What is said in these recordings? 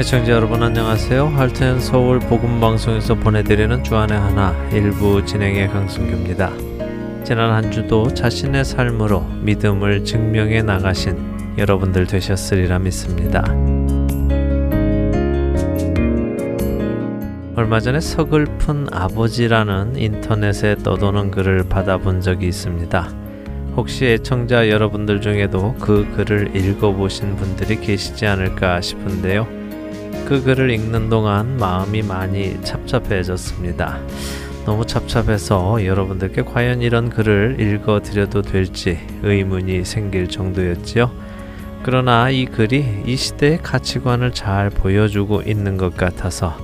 애청자 여러분 안녕하세요. 할텐 서울 복음 방송에서 보내드리는 주안의 하나 일부 진행의 강승규입니다. 지난 한 주도 자신의 삶으로 믿음을 증명해 나가신 여러분들 되셨으리라 믿습니다. 얼마 전에 서글픈 아버지라는 인터넷에 떠도는 글을 받아본 적이 있습니다. 혹시 애청자 여러분들 중에도 그 글을 읽어보신 분들이 계시지 않을까 싶은데요. 그 글을 읽는 동안 마음이 많이 착잡해졌습니다. 너무 착잡해서 여러분들께 과연 이런 글을 읽어 드려도 될지 의문이 생길 정도였지요. 그러나 이 글이 이 시대의 가치관을 잘 보여주고 있는 것 같아서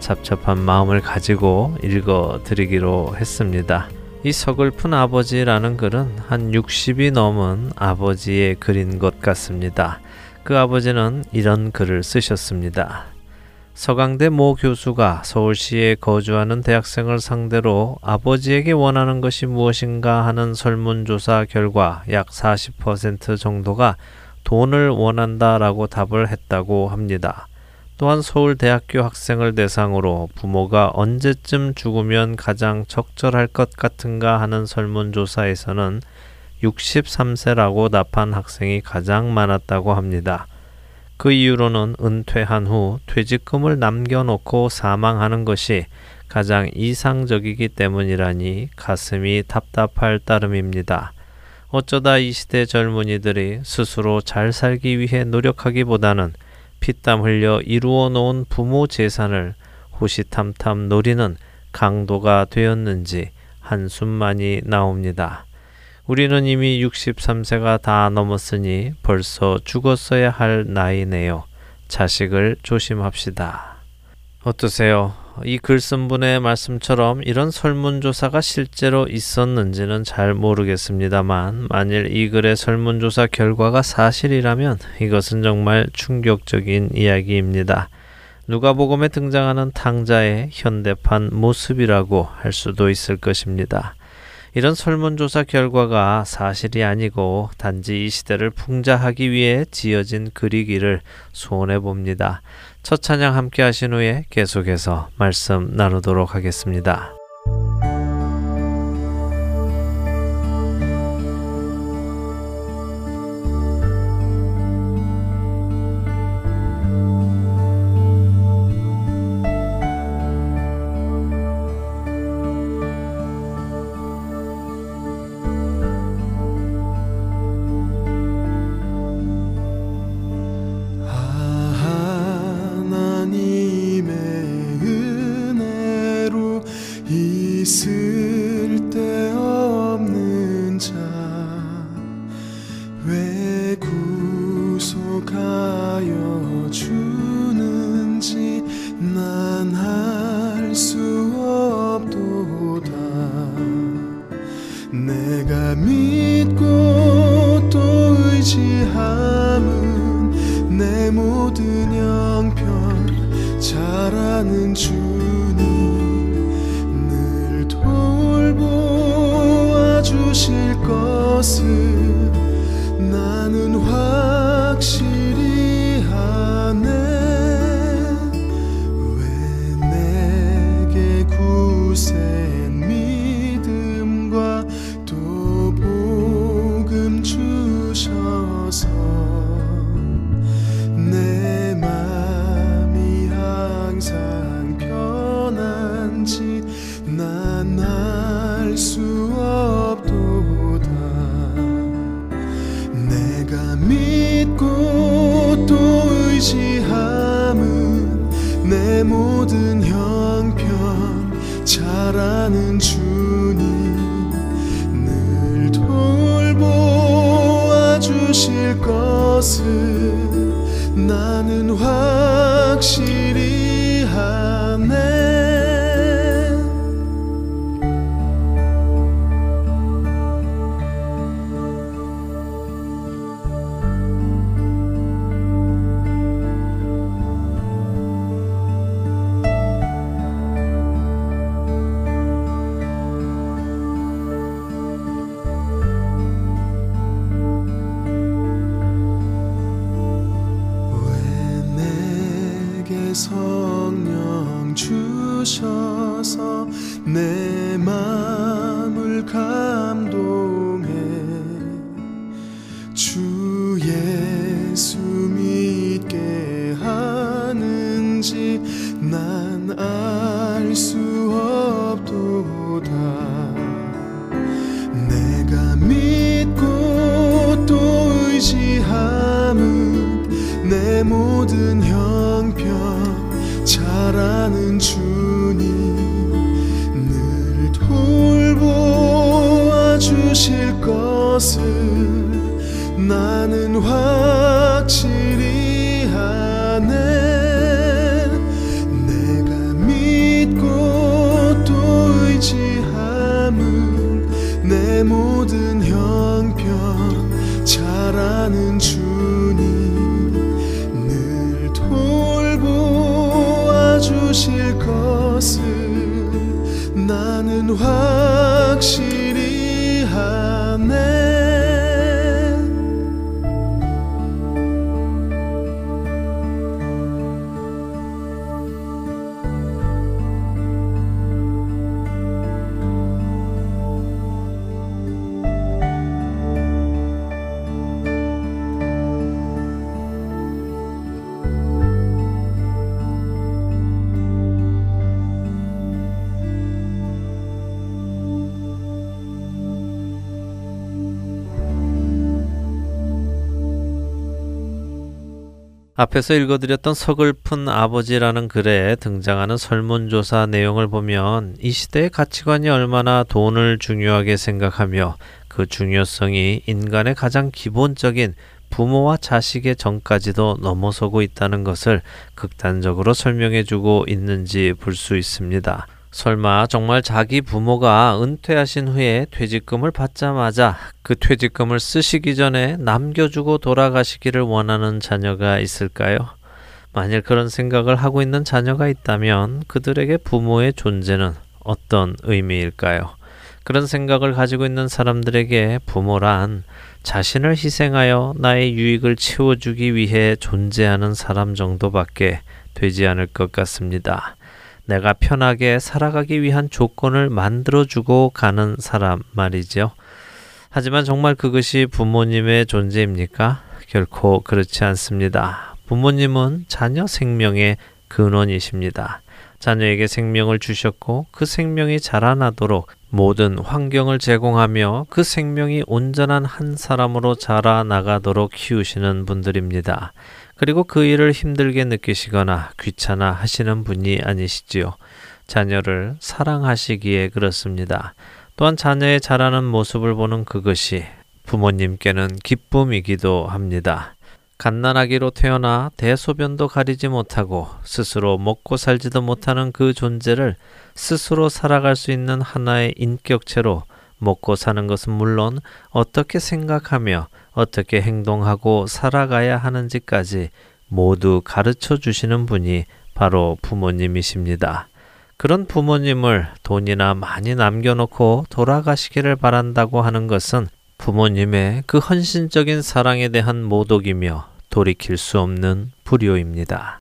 잡잡한 마음을 가지고 읽어 드리기로 했습니다. 이 서글픈 아버지라는 글은 한 60이 넘은 아버지의 글인 것 같습니다. 그 아버지는 이런 글을 쓰셨습니다. 서강대 모 교수가 서울시에 거주하는 대학생을 상대로 아버지에게 원하는 것이 무엇인가 하는 설문조사 결과 약 40% 정도가 돈을 원한다라고 답을 했다고 합니다. 또한 서울대학교 학생을 대상으로 부모가 언제쯤 죽으면 가장 적절할 것 같은가 하는 설문조사에서는 63세라고 답한 학생이 가장 많았다고 합니다. 그 이유로는 은퇴한 후 퇴직금을 남겨놓고 사망하는 것이 가장 이상적이기 때문이라니 가슴이 답답할 따름입니다. 어쩌다 이 시대 젊은이들이 스스로 잘 살기 위해 노력하기보다는 피땀 흘려 이루어 놓은 부모 재산을 호시탐탐 노리는 강도가 되었는지 한숨만이 나옵니다. 우리는 이미 63세가 다 넘었으니 벌써 죽었어야 할 나이네요. 자식을 조심합시다. 어떠세요? 이 글 쓴 분의 말씀처럼 이런 설문조사가 실제로 있었는지는 잘 모르겠습니다만, 만일 이 글의 설문조사 결과가 사실이라면 이것은 정말 충격적인 이야기입니다. 누가복음에 등장하는 탕자의 현대판 모습이라고 할 수도 있을 것입니다. 이런 설문조사 결과가 사실이 아니고 단지 이 시대를 풍자하기 위해 지어진 글이기를 소원해 봅니다. 첫 찬양 함께 하신 후에 계속해서 말씀 나누도록 하겠습니다. 주실 것을 나는 확 앞에서 읽어드렸던 서글픈 아버지라는 글에 등장하는 설문조사 내용을 보면 이 시대의 가치관이 얼마나 돈을 중요하게 생각하며 그 중요성이 인간의 가장 기본적인 부모와 자식의 정까지도 넘어서고 있다는 것을 극단적으로 설명해주고 있는지 볼 수 있습니다. 설마 정말 자기 부모가 은퇴하신 후에 퇴직금을 받자마자 그 퇴직금을 쓰시기 전에 남겨주고 돌아가시기를 원하는 자녀가 있을까요? 만일 그런 생각을 하고 있는 자녀가 있다면 그들에게 부모의 존재는 어떤 의미일까요? 그런 생각을 가지고 있는 사람들에게 부모란 자신을 희생하여 나의 유익을 채워주기 위해 존재하는 사람 정도밖에 되지 않을 것 같습니다. 내가 편하게 살아가기 위한 조건을 만들어주고 가는 사람 말이죠. 하지만 정말 그것이 부모님의 존재입니까? 결코 그렇지 않습니다. 부모님은 자녀 생명의 근원이십니다. 자녀에게 생명을 주셨고 그 생명이 자라나도록 모든 환경을 제공하며 그 생명이 온전한 한 사람으로 자라나가도록 키우시는 분들입니다. 그리고 그 일을 힘들게 느끼시거나 귀찮아 하시는 분이 아니시지요. 자녀를 사랑하시기에 그렇습니다. 또한 자녀의 자라는 모습을 보는 그것이 부모님께는 기쁨이기도 합니다. 갓난아기로 태어나 대소변도 가리지 못하고 스스로 먹고 살지도 못하는 그 존재를 스스로 살아갈 수 있는 하나의 인격체로 먹고 사는 것은 물론 어떻게 생각하며 어떻게 행동하고 살아가야 하는지까지 모두 가르쳐 주시는 분이 바로 부모님이십니다. 그런 부모님을 돈이나 많이 남겨놓고 돌아가시기를 바란다고 하는 것은 부모님의 그 헌신적인 사랑에 대한 모독이며 돌이킬 수 없는 불효입니다.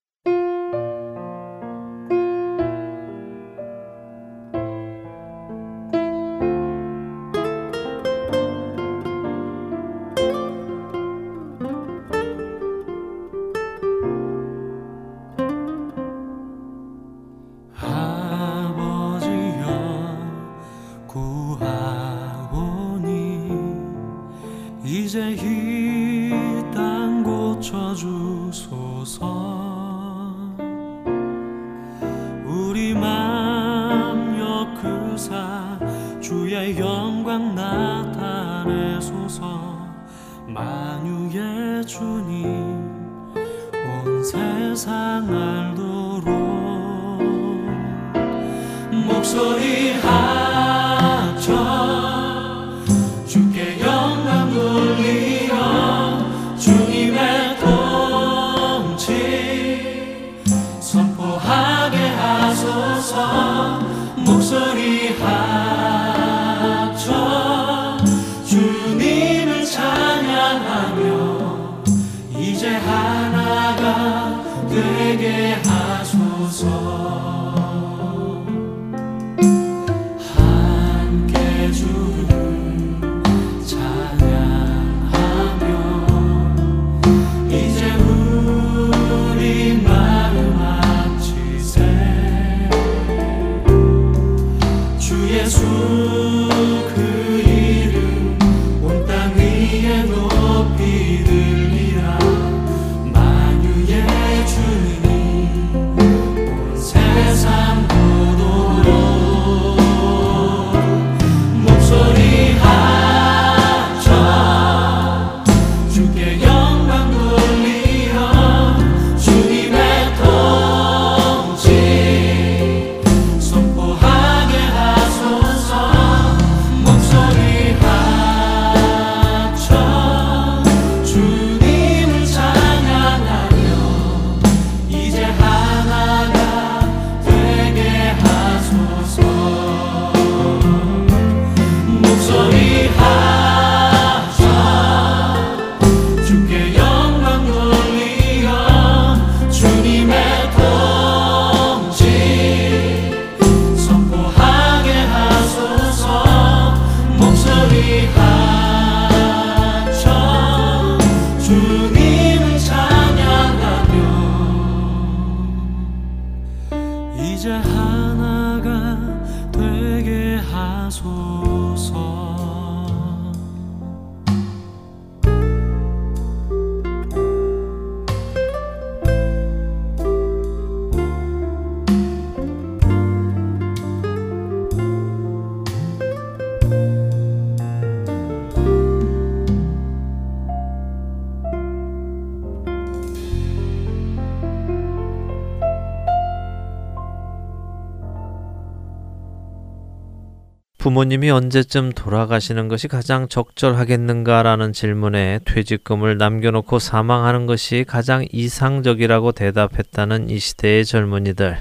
부모님이 언제쯤 돌아가시는 것이 가장 적절하겠는가라는 질문에 퇴직금을 남겨놓고 사망하는 것이 가장 이상적이라고 대답했다는 이 시대의 젊은이들.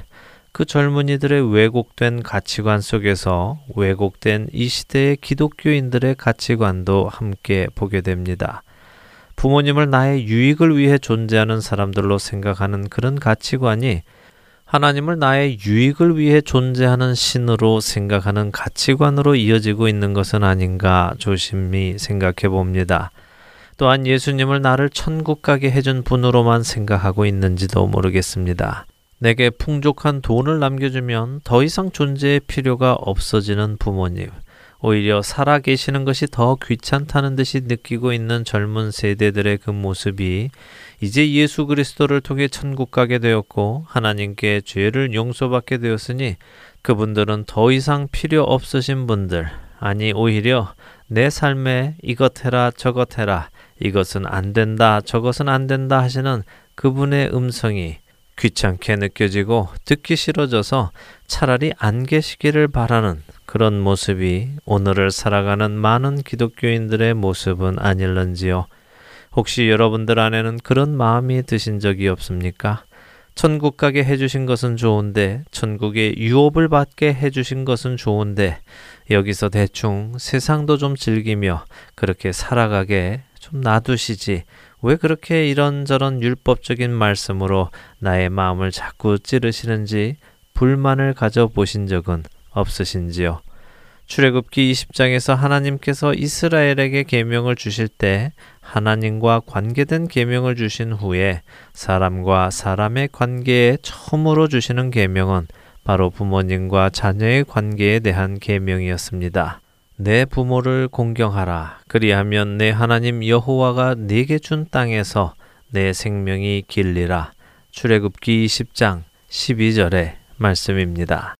그 젊은이들의 왜곡된 가치관 속에서 왜곡된 이 시대의 기독교인들의 가치관도 함께 보게 됩니다. 부모님을 나의 유익을 위해 존재하는 사람들로 생각하는 그런 가치관이 하나님을 나의 유익을 위해 존재하는 신으로 생각하는 가치관으로 이어지고 있는 것은 아닌가 조심히 생각해 봅니다. 또한 예수님을 나를 천국 가게 해준 분으로만 생각하고 있는지도 모르겠습니다. 내게 풍족한 돈을 남겨주면 더 이상 존재의 필요가 없어지는 부모님. 오히려 살아 계시는 것이 더 귀찮다는 듯이 느끼고 있는 젊은 세대들의 그 모습이 이제 예수 그리스도를 통해 천국 가게 되었고 하나님께 죄를 용서받게 되었으니 그분들은 더 이상 필요 없으신 분들, 아니 오히려 내 삶에 이것 해라 저것 해라 이것은 안 된다 저것은 안 된다 하시는 그분의 음성이 귀찮게 느껴지고 듣기 싫어져서 차라리 안 계시기를 바라는 그런 모습이 오늘을 살아가는 많은 기독교인들의 모습은 아닐런지요. 혹시 여러분들 안에는 그런 마음이 드신 적이 없습니까? 천국 가게 해주신 것은 좋은데, 천국에 유업을 받게 해주신 것은 좋은데, 여기서 대충 세상도 좀 즐기며 그렇게 살아가게 좀 놔두시지. 왜 그렇게 이런저런 율법적인 말씀으로 나의 마음을 자꾸 찌르시는지 불만을 가져보신 적은 없으신지요? 출애굽기 20장에서 하나님께서 이스라엘에게 계명을 주실 때 하나님과 관계된 계명을 주신 후에 사람과 사람의 관계에 처음으로 주시는 계명은 바로 부모님과 자녀의 관계에 대한 계명이었습니다. 내 부모를 공경하라. 그리하면 내 하나님 여호와가 네게 준 땅에서 내 생명이 길리라. 출애굽기 20장 12절의 말씀입니다.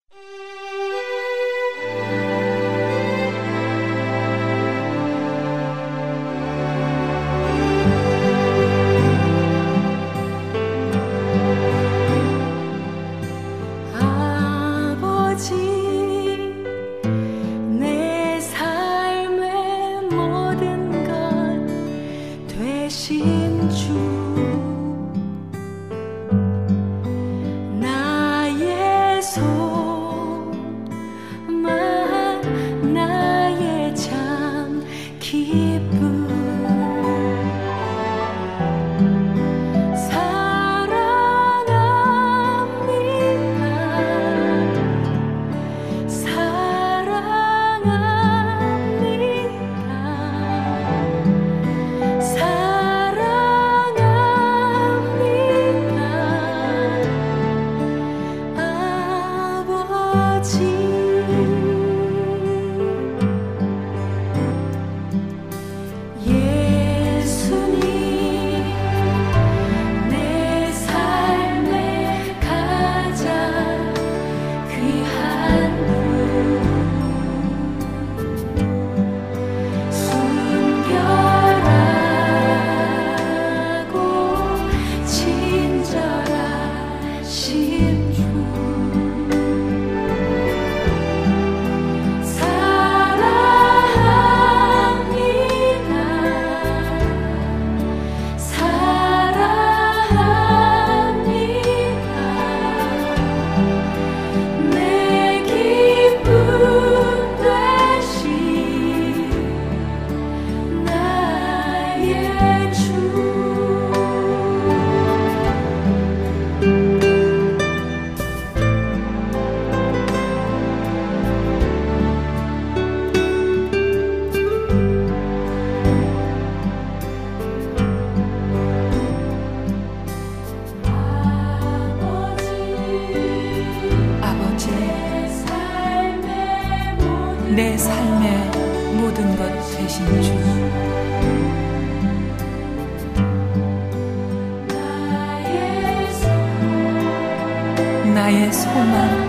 내 삶의 모든 것 되신 주. 나의 소망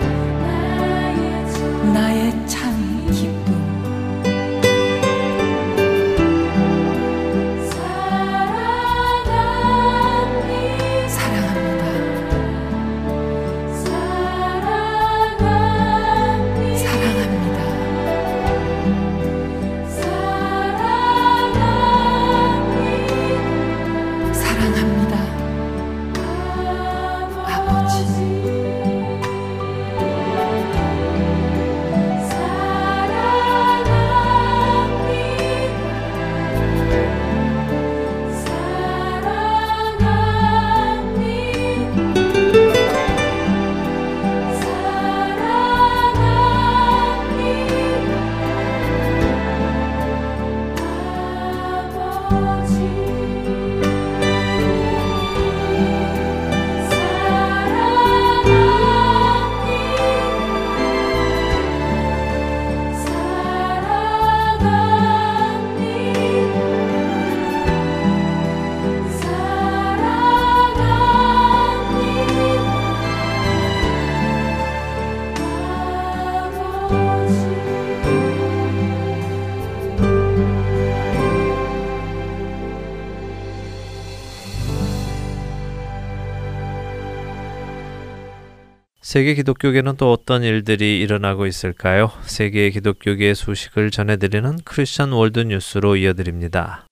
세계 기독교계는 또 어떤 일들이 일어나고 있을까요? 세계 기독교계의 소식을 전해드리는 Christian World News로 이어드립니다.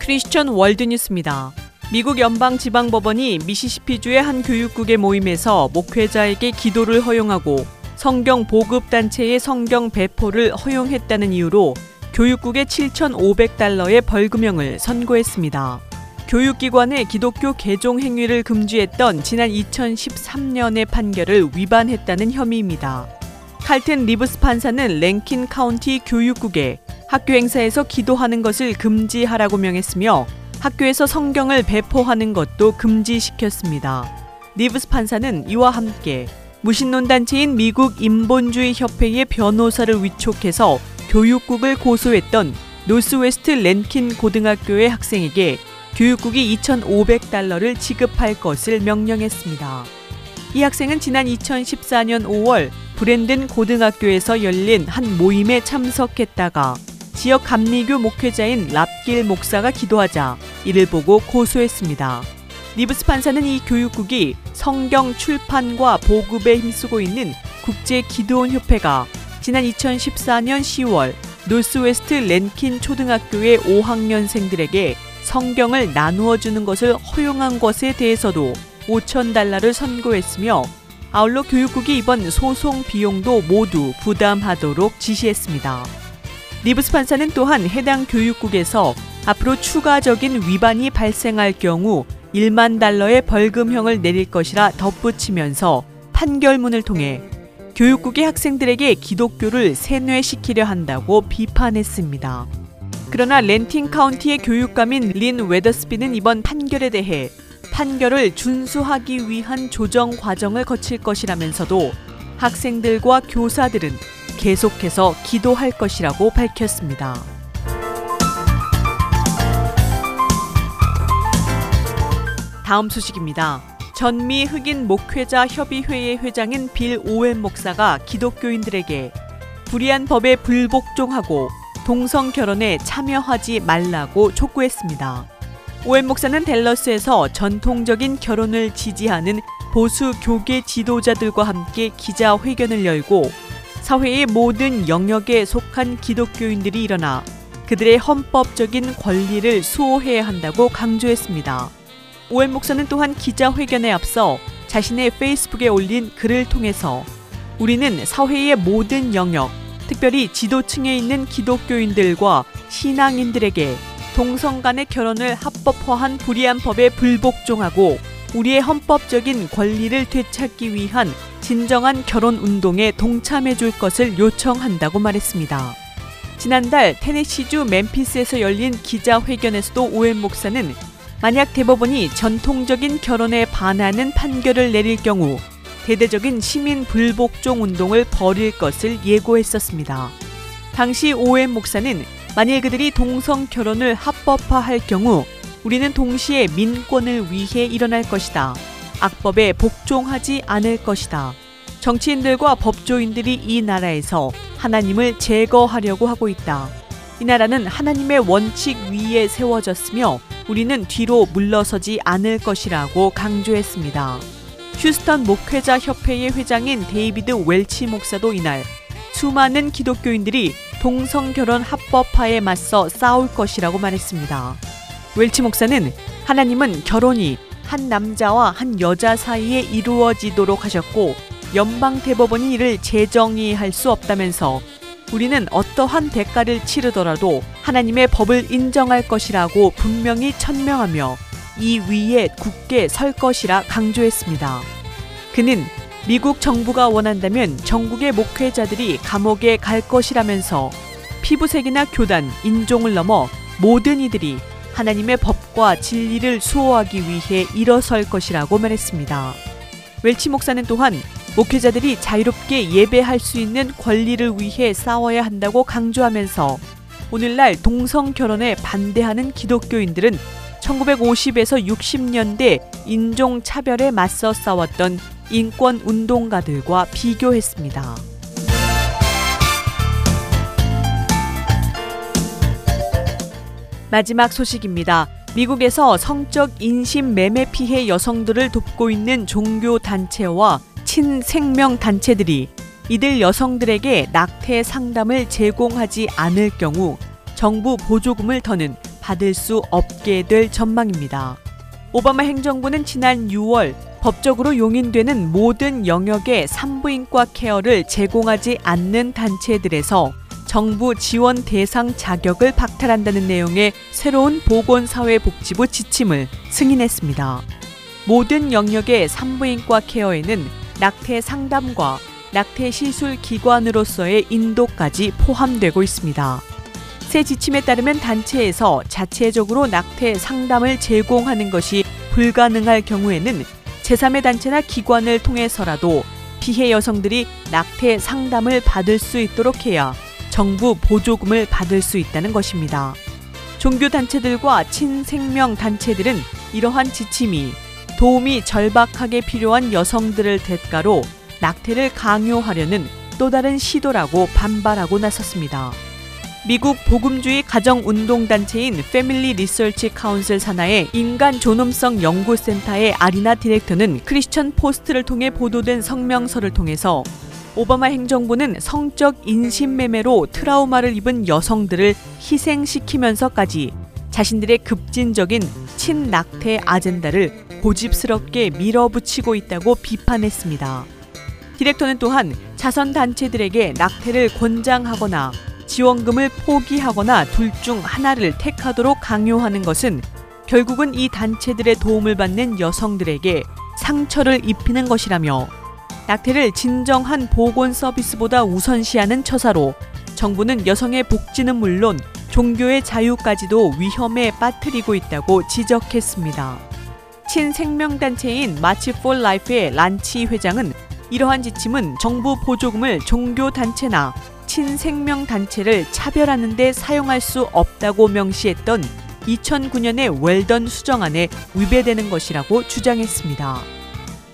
Christian World News입니다. 미국 연방 지방법원이 미시시피주의 한 교육국의 모임에서 목회자에게 기도를 허용하고 성경 보급 단체의 성경 배포를 허용했다는 이유로 교육국에 7,500달러의 벌금형을 선고했습니다. 교육기관의 기독교 개종 행위를 금지했던 지난 2013년의 판결을 위반했다는 혐의입니다. 칼튼 리브스 판사는 랭킨 카운티 교육국에 학교 행사에서 기도하는 것을 금지하라고 명했으며 학교에서 성경을 배포하는 것도 금지시켰습니다. 리브스 판사는 이와 함께 무신론 단체인 미국 인본주의 협회의 변호사를 위촉해서 교육국을 고소했던 노스웨스트 랜킨 고등학교의 학생에게 교육국이 2,500달러를 지급할 것을 명령했습니다. 이 학생은 지난 2014년 5월 브랜든 고등학교에서 열린 한 모임에 참석했다가 지역 감리교 목회자인 랍 길 목사가 기도하자 이를 보고 고소했습니다. 리브스 판사는 이 교육국이 성경 출판과 보급에 힘쓰고 있는 국제 기도원 협회가 지난 2014년 10월 노스웨스트 랜킨 초등학교의 5학년생들에게 성경을 나누어 주는 것을 허용한 것에 대해서도 5천 달러를 선고했으며 아울러 교육국이 이번 소송 비용도 모두 부담하도록 지시했습니다. 리브스 판사는 또한 해당 교육국에서 앞으로 추가적인 위반이 발생할 경우 1만 달러의 벌금형을 내릴 것이라 덧붙이면서 판결문을 통해 교육국의 학생들에게 기독교를 세뇌시키려 한다고 비판했습니다. 그러나 렌팅 카운티의 교육감인 린 웨더스비는 이번 판결에 대해 판결을 준수하기 위한 조정 과정을 거칠 것이라면서도 학생들과 교사들은 계속해서 기도할 것이라고 밝혔습니다. 다음 소식입니다. 전미 흑인 목회자 협의회의 회장인 빌 오웬 목사가 기독교인들에게 불의한 법에 불복종하고 동성 결혼에 참여하지 말라고 촉구했습니다. 오웬 목사는 댈러스에서 전통적인 결혼을 지지하는 보수 교계 지도자들과 함께 기자회견을 열고 사회의 모든 영역에 속한 기독교인들이 일어나 그들의 헌법적인 권리를 수호해야 한다고 강조했습니다. 오웬 목사는 또한 기자회견에 앞서 자신의 페이스북에 올린 글을 통해서 우리는 사회의 모든 영역, 특별히 지도층에 있는 기독교인들과 신앙인들에게 동성 간의 결혼을 합법화한 불의한 법에 불복종하고 우리의 헌법적인 권리를 되찾기 위한 진정한 결혼 운동에 동참해 줄 것을 요청한다고 말했습니다. 지난달 테네시주 멤피스에서 열린 기자회견에서도 오웬 목사는 만약 대법원이 전통적인 결혼에 반하는 판결을 내릴 경우 대대적인 시민 불복종 운동을 벌일 것을 예고했었습니다. 당시 오웬 목사는 만일 그들이 동성 결혼을 합법화할 경우 우리는 동시에 민권을 위해 일어날 것이다. 악법에 복종하지 않을 것이다. 정치인들과 법조인들이 이 나라에서 하나님을 제거하려고 하고 있다. 이 나라는 하나님의 원칙 위에 세워졌으며 우리는 뒤로 물러서지 않을 것이라고 강조했습니다. 휴스턴 목회자 협회의 회장인 데이비드 웰치 목사도 이날 수많은 기독교인들이 동성 결혼 합법화에 맞서 싸울 것이라고 말했습니다. 웰치 목사는 하나님은 결혼이 한 남자와 한 여자 사이에 이루어지도록 하셨고 연방 대법원이 이를 재정의할 수 없다면서 우리는 어떠한 대가를 치르더라도 하나님의 법을 인정할 것이라고 분명히 천명하며 이 위에 굳게 설 것이라 강조했습니다. 그는 미국 정부가 원한다면 전국의 목회자들이 감옥에 갈 것이라면서 피부색이나 교단, 인종을 넘어 모든 이들이 하나님의 법과 진리를 수호하기 위해 일어설 것이라고 말했습니다. 웰치 목사는 또한 목회자들이 자유롭게 예배할 수 있는 권리를 위해 싸워야 한다고 강조하면서 오늘날 동성 결혼에 반대하는 기독교인들은 1950에서 60년대 인종 차별에 맞서 싸웠던 인권 운동가들과 비교했습니다. 마지막 소식입니다. 미국에서 성적 인신 매매 피해 여성들을 돕고 있는 종교 단체와 친생명 단체들이 이들 여성들에게 낙태 상담을 제공하지 않을 경우 정부 보조금을 더는 받을 수 없게 될 전망입니다. 오바마 행정부는 지난 6월 법적으로 용인되는 모든 영역의 산부인과 케어를 제공하지 않는 단체들에서 정부 지원 대상 자격을 박탈한다는 내용의 새로운 보건사회복지부 지침을 승인했습니다. 모든 영역의 산부인과 케어에는 낙태 상담과 낙태 시술 기관으로서의 인도까지 포함되고 있습니다. 새 지침에 따르면 단체에서 자체적으로 낙태 상담을 제공하는 것이 불가능할 경우에는 제3의 단체나 기관을 통해서라도 피해 여성들이 낙태 상담을 받을 수 있도록 해야 정부 보조금을 받을 수 있다는 것입니다. 종교단체들과 친생명 단체들은 이러한 지침이 도움이 절박하게 필요한 여성들을 대가로 낙태를 강요하려는 또 다른 시도라고 반발하고 나섰습니다. 미국 복음주의 가정운동단체인 Family Research Council 산하의 인간 존엄성 연구센터의 아리나 디렉터는 Christian Post를 통해 보도된 성명서를 통해서 오바마 행정부는 성적 인신매매로 트라우마를 입은 여성들을 희생시키면서까지 자신들의 급진적인 친낙태 아젠다를 고집스럽게 밀어붙이고 있다고 비판했습니다. 디렉터는 또한 자선 단체들에게 낙태를 권장하거나 지원금을 포기하거나 둘 중 하나를 택하도록 강요하는 것은 결국은 이 단체들의 도움을 받는 여성들에게 상처를 입히는 것이라며 낙태를 진정한 보건 서비스보다 우선시하는 처사로 정부는 여성의 복지는 물론 종교의 자유까지도 위험에 빠뜨리고 있다고 지적했습니다. 친생명단체인 March for Life의 란치 회장은 이러한 지침은 정부 보조금을 종교단체나 친생명단체를 차별하는 데 사용할 수 없다고 명시했던 2009년의 웰던 수정안에 위배되는 것이라고 주장했습니다.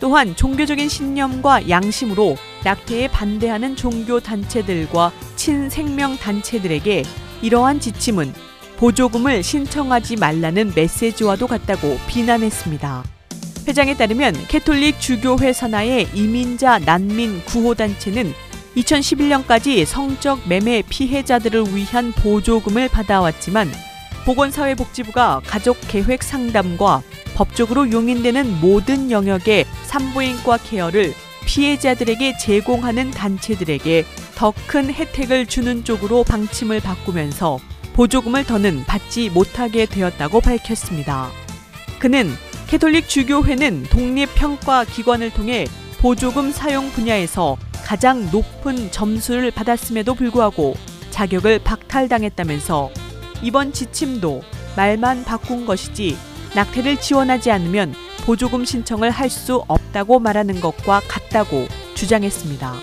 또한 종교적인 신념과 양심으로 낙태에 반대하는 종교 단체들과 친생명 단체들에게 이러한 지침은 보조금을 신청하지 말라는 메시지와도 같다고 비난했습니다. 회장에 따르면 캐톨릭 주교회 산하의 이민자 난민 구호단체는 2011년까지 성적 매매 피해자들을 위한 보조금을 받아왔지만 보건사회복지부가 가족 계획 상담과 법적으로 용인되는 모든 영역의 산부인과 케어를 피해자들에게 제공하는 단체들에게 더 큰 혜택을 주는 쪽으로 방침을 바꾸면서 보조금을 더는 받지 못하게 되었다고 밝혔습니다. 그는 캐톨릭 주교회는 독립평가 기관을 통해 보조금 사용 분야에서 가장 높은 점수를 받았음에도 불구하고 자격을 박탈당했다면서 이번 지침도 말만 바꾼 것이지 낙태를 지원하지 않으면 보조금 신청을 할 수 없다고 말하는 것과 같다고 주장했습니다.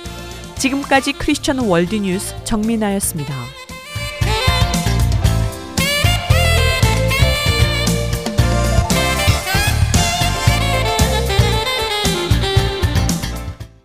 지금까지 크리스천 월드뉴스 정민아였습니다.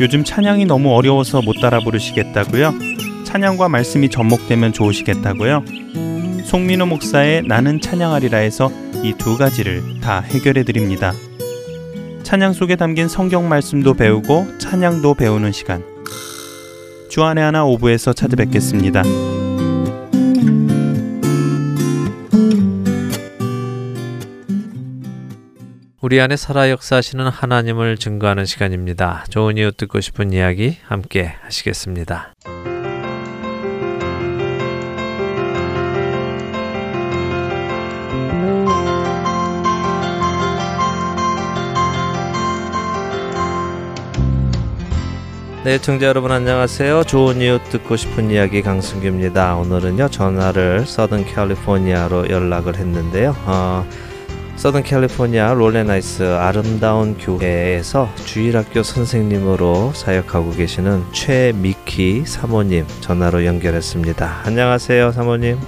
요즘 찬양이 너무 어려워서 못 따라 부르시겠다고요? 찬양과 말씀이 접목되면 좋으시겠다고요? 송민호 목사의 나는 찬양하리라에서 이 두 가지를 다 해결해 드립니다. 찬양 속에 담긴 성경 말씀도 배우고 찬양도 배우는 시간. 주안의 하나 오부에서 찾아뵙겠습니다. 우리 안에 살아 역사하시는 하나님을 증거하는 시간입니다. 좋은 이웃 듣고 싶은 이야기 함께 하시겠습니다. 네, 청자 여러분 안녕하세요. 좋은 이웃 듣고 싶은 이야기 강승규입니다. 오늘은요 전화를 서든 캘리포니아로 연락을 했는데요. 어, Southern California Rowland Heights 아름다운 교회에서 주일학교 선생님으로 사역하고 계시는 최미키 사모님 전화로 연결했습니다. 안녕하세요, 사모님.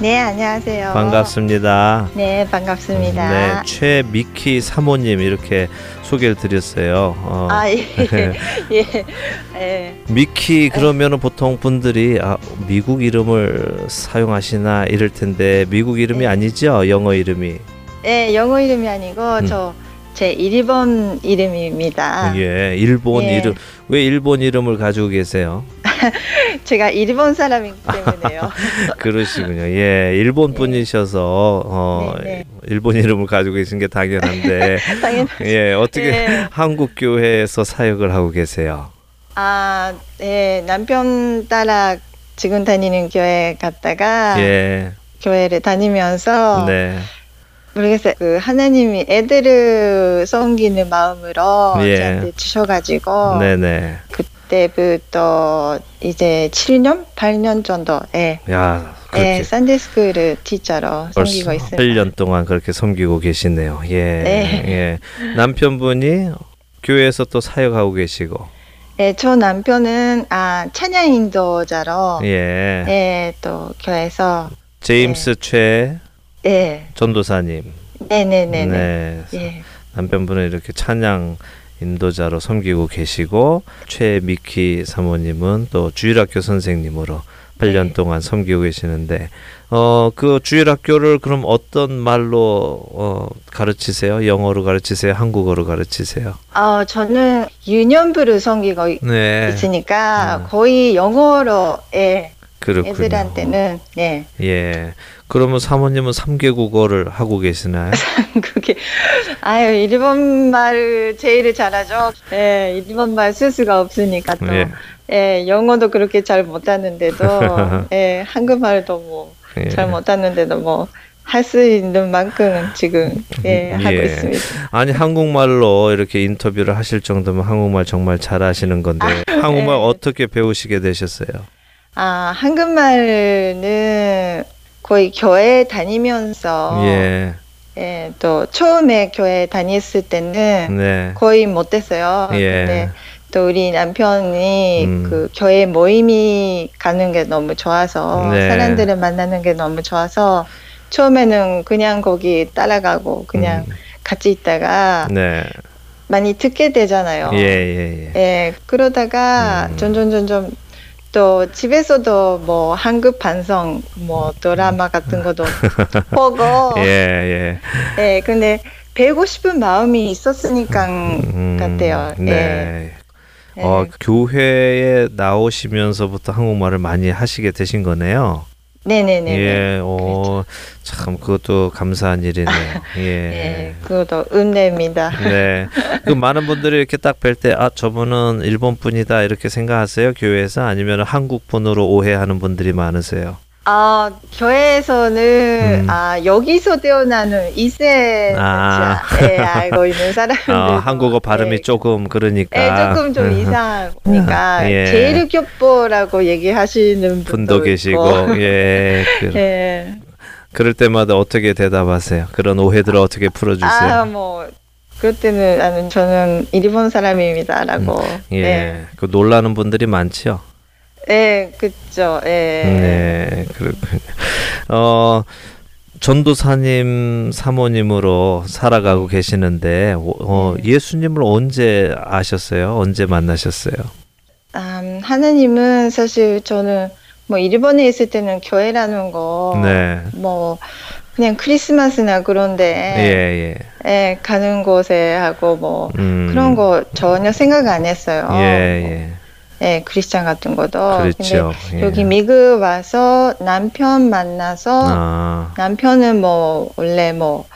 네, 안녕하세요. 반갑습니다. 네, 반갑습니다. 네, 최미키 사모님 이렇게 소개를 드렸어요. 어, 아, 예. 예. 예. 미키 그러면은 보통 분들이 아, 미국 이름을 사용하시나 이럴 텐데 미국 이름이 네. 아니죠? 영어 이름이. 예, 영어 이름이 아니고 음. 저제 일본 이름입니다. 예, 일본 예. 이름. 왜 일본 이름을 가지고 계세요? 제가 일본 사람이기 때문에요. 그러시군요. 예, 일본 분이셔서 어, 네, 네. 일본 이름을 가지고 계신 게 당연한데 당연. 예, 어떻게 예. 한국 교회에서 사역을 하고 계세요? 아, 예, 남편 따라 지금 다니는 교회 갔다가 예. 교회를 다니면서 네. 모르겠어요. 그 하나님이 애들을 섬기는 마음으로 예. 저한테 주셔가지고 네, 네. 그때부터 이제 7년, 8년 정도, 예, 야, 예, 티처로 벌써 섬기고 있습니다. 8년 동안 그렇게 섬기고 계시네요. 예. 네. 예. 남편분이 교회에서 또 사역하고 계시고. 예, 저 남편은 아 찬양 인도자로 예. 예, 또 교회에서 제임스 최 예, 전도사님. 네, 네, 네, 네, 네. 예, 남편분은 이렇게 찬양 인도자로 섬기고 계시고 최미키 사모님은 또 주일학교 선생님으로 8년 네. 동안 섬기고 계시는데 어 그 주일학교를 그럼 어떤 말로 어 가르치세요? 영어로 가르치세요? 한국어로 가르치세요? 아 저는 유년부를 섬기고 있- 네. 있으니까 음. 거의 영어로 예, 그렇군요. 애들한테는 네, 예. 그러면 사모님은 3개 국어를 하고 계시나요? 그게 아유 일본 말을 제일 잘하죠. 예, 일본 말 쓸 수가 없으니까 또. 예. 예, 영어도 그렇게 잘 못하는데도, 예, 한국말도 뭐, 예. 잘 못하는데도 뭐, 할수 있는 만큼은 지금, 예, 하고 예. 있습니다. 아니 한국말로 이렇게 인터뷰를 하실 정도면 한국말 정말 잘하시는 건데 한국말 네. 어떻게 배우시게 되셨어요? 아, 한국말은 거의 교회 다니면서, 예. 예, 또 처음에 교회 다녔을 때는 네. 거의 못했어요. 예. 근데 또 우리 남편이 음. 그 교회 모임이 가는 게 너무 좋아서 네. 사람들을 만나는 게 너무 좋아서 처음에는 그냥 거기 따라가고 그냥 음. 같이 있다가 네. 많이 듣게 되잖아요. 예, 예, 예. 예, 그러다가 음. 점점 점점 또 집에서도 뭐 한국 반성 뭐 드라마 같은 것도 보고 예, 예. 예, 근데 배우고 싶은 마음이 있었으니까 음, 같아요. 네. 예. 어, 교회에 나오시면서부터 한국말을 많이 하시게 되신 거네요. 네네네. 예, 어, 참 그것도 감사한 일이네요. 예. 예, 그것도 은혜입니다. 네. 그 많은 분들이 이렇게 딱 뵐 때, 아, 저분은 일본 분이다, 이렇게 생각하세요? 교회에서? 아니면 한국 분으로 오해하는 분들이 많으세요? 아, 교회에서는 음. 아, 여기서 태어나는 이세 아. 예, 알고 있는 사람들. 아, 한국어 발음이 조금 그러니까. 예, 조금 좀 이상하니까 예. 제일교포라고 얘기하시는 분도. 계시고, 예. 그, 예. 그럴 때마다 어떻게 대답하세요? 그런 오해들을 어떻게 풀어주세요? 아, 뭐 그럴 때는 나는 저는 일본 사람입니다라고. 예. 네. 그 놀라는 분들이 많지요? 예, 그죠. 예. 네, 그렇군요. 어, 전도사님 사모님으로 살아가고 계시는데, 어, 네. 예수님을 언제 아셨어요? 언제 만나셨어요? 음, 하나님은 사실 저는 뭐 일본에 있을 때는 교회라는 거, 네. 뭐 그냥 크리스마스나 그런데 예, 예. 예, 가는 곳에 하고 뭐 음. 그런 거 전혀 생각 안 했어요. 예, 예. 예, 크리스찬 같은 것도. 그렇죠. 근데 예. 여기 미국 와서 남편 만나서 아, 남편은 뭐 원래 뭐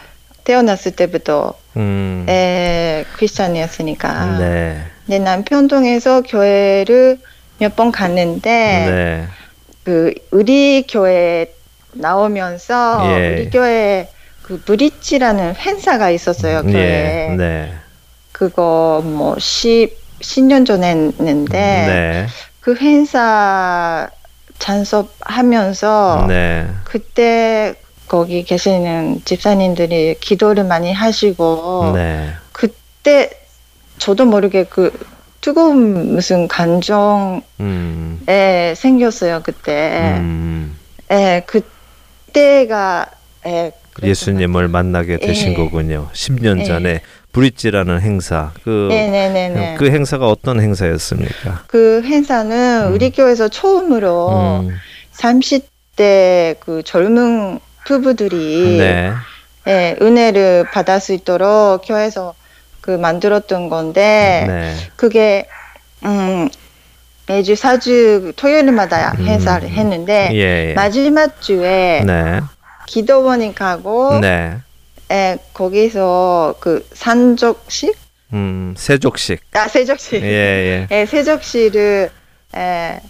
태어났을 때부터 음. 예, 크리스찬이었으니까. 네. 내 남편 통해서 교회를 몇 번 갔는데 네. 그 우리 교회 나오면서 예. 우리 교회 그 브릿지라는 행사가 있었어요 교회에 예, 네. 그거 뭐 10, 10년 전에 했는데 네. 그 행사 잔섭하면서 네. 그때 거기 계시는 집사님들이 기도를 많이 하시고 네. 그때 저도 모르게 그 뜨거운 무슨 감정에 음. 생겼어요 그때. 음. 예, 그때가 예, 예수님을 만나게 되신 예. 거군요. 10년 예. 전에 브릿지라는 행사. 그, 네네네네. 그 행사가 어떤 행사였습니까? 그 행사는 음. 우리 교회에서 처음으로 음, 30대 그 젊은 부부들이 네. 예, 은혜를 받을 수 있도록 교회에서 그 만들었던 건데 네. 그게 음 매주 4주 토요일마다 음. 행사를 했는데 예, 예. 마지막 주에 네. 기도원에 가고 네. 예, 거기서 그 산적식 음, 세족식. 아 세적식 예, 예. 예, 세적시를 예,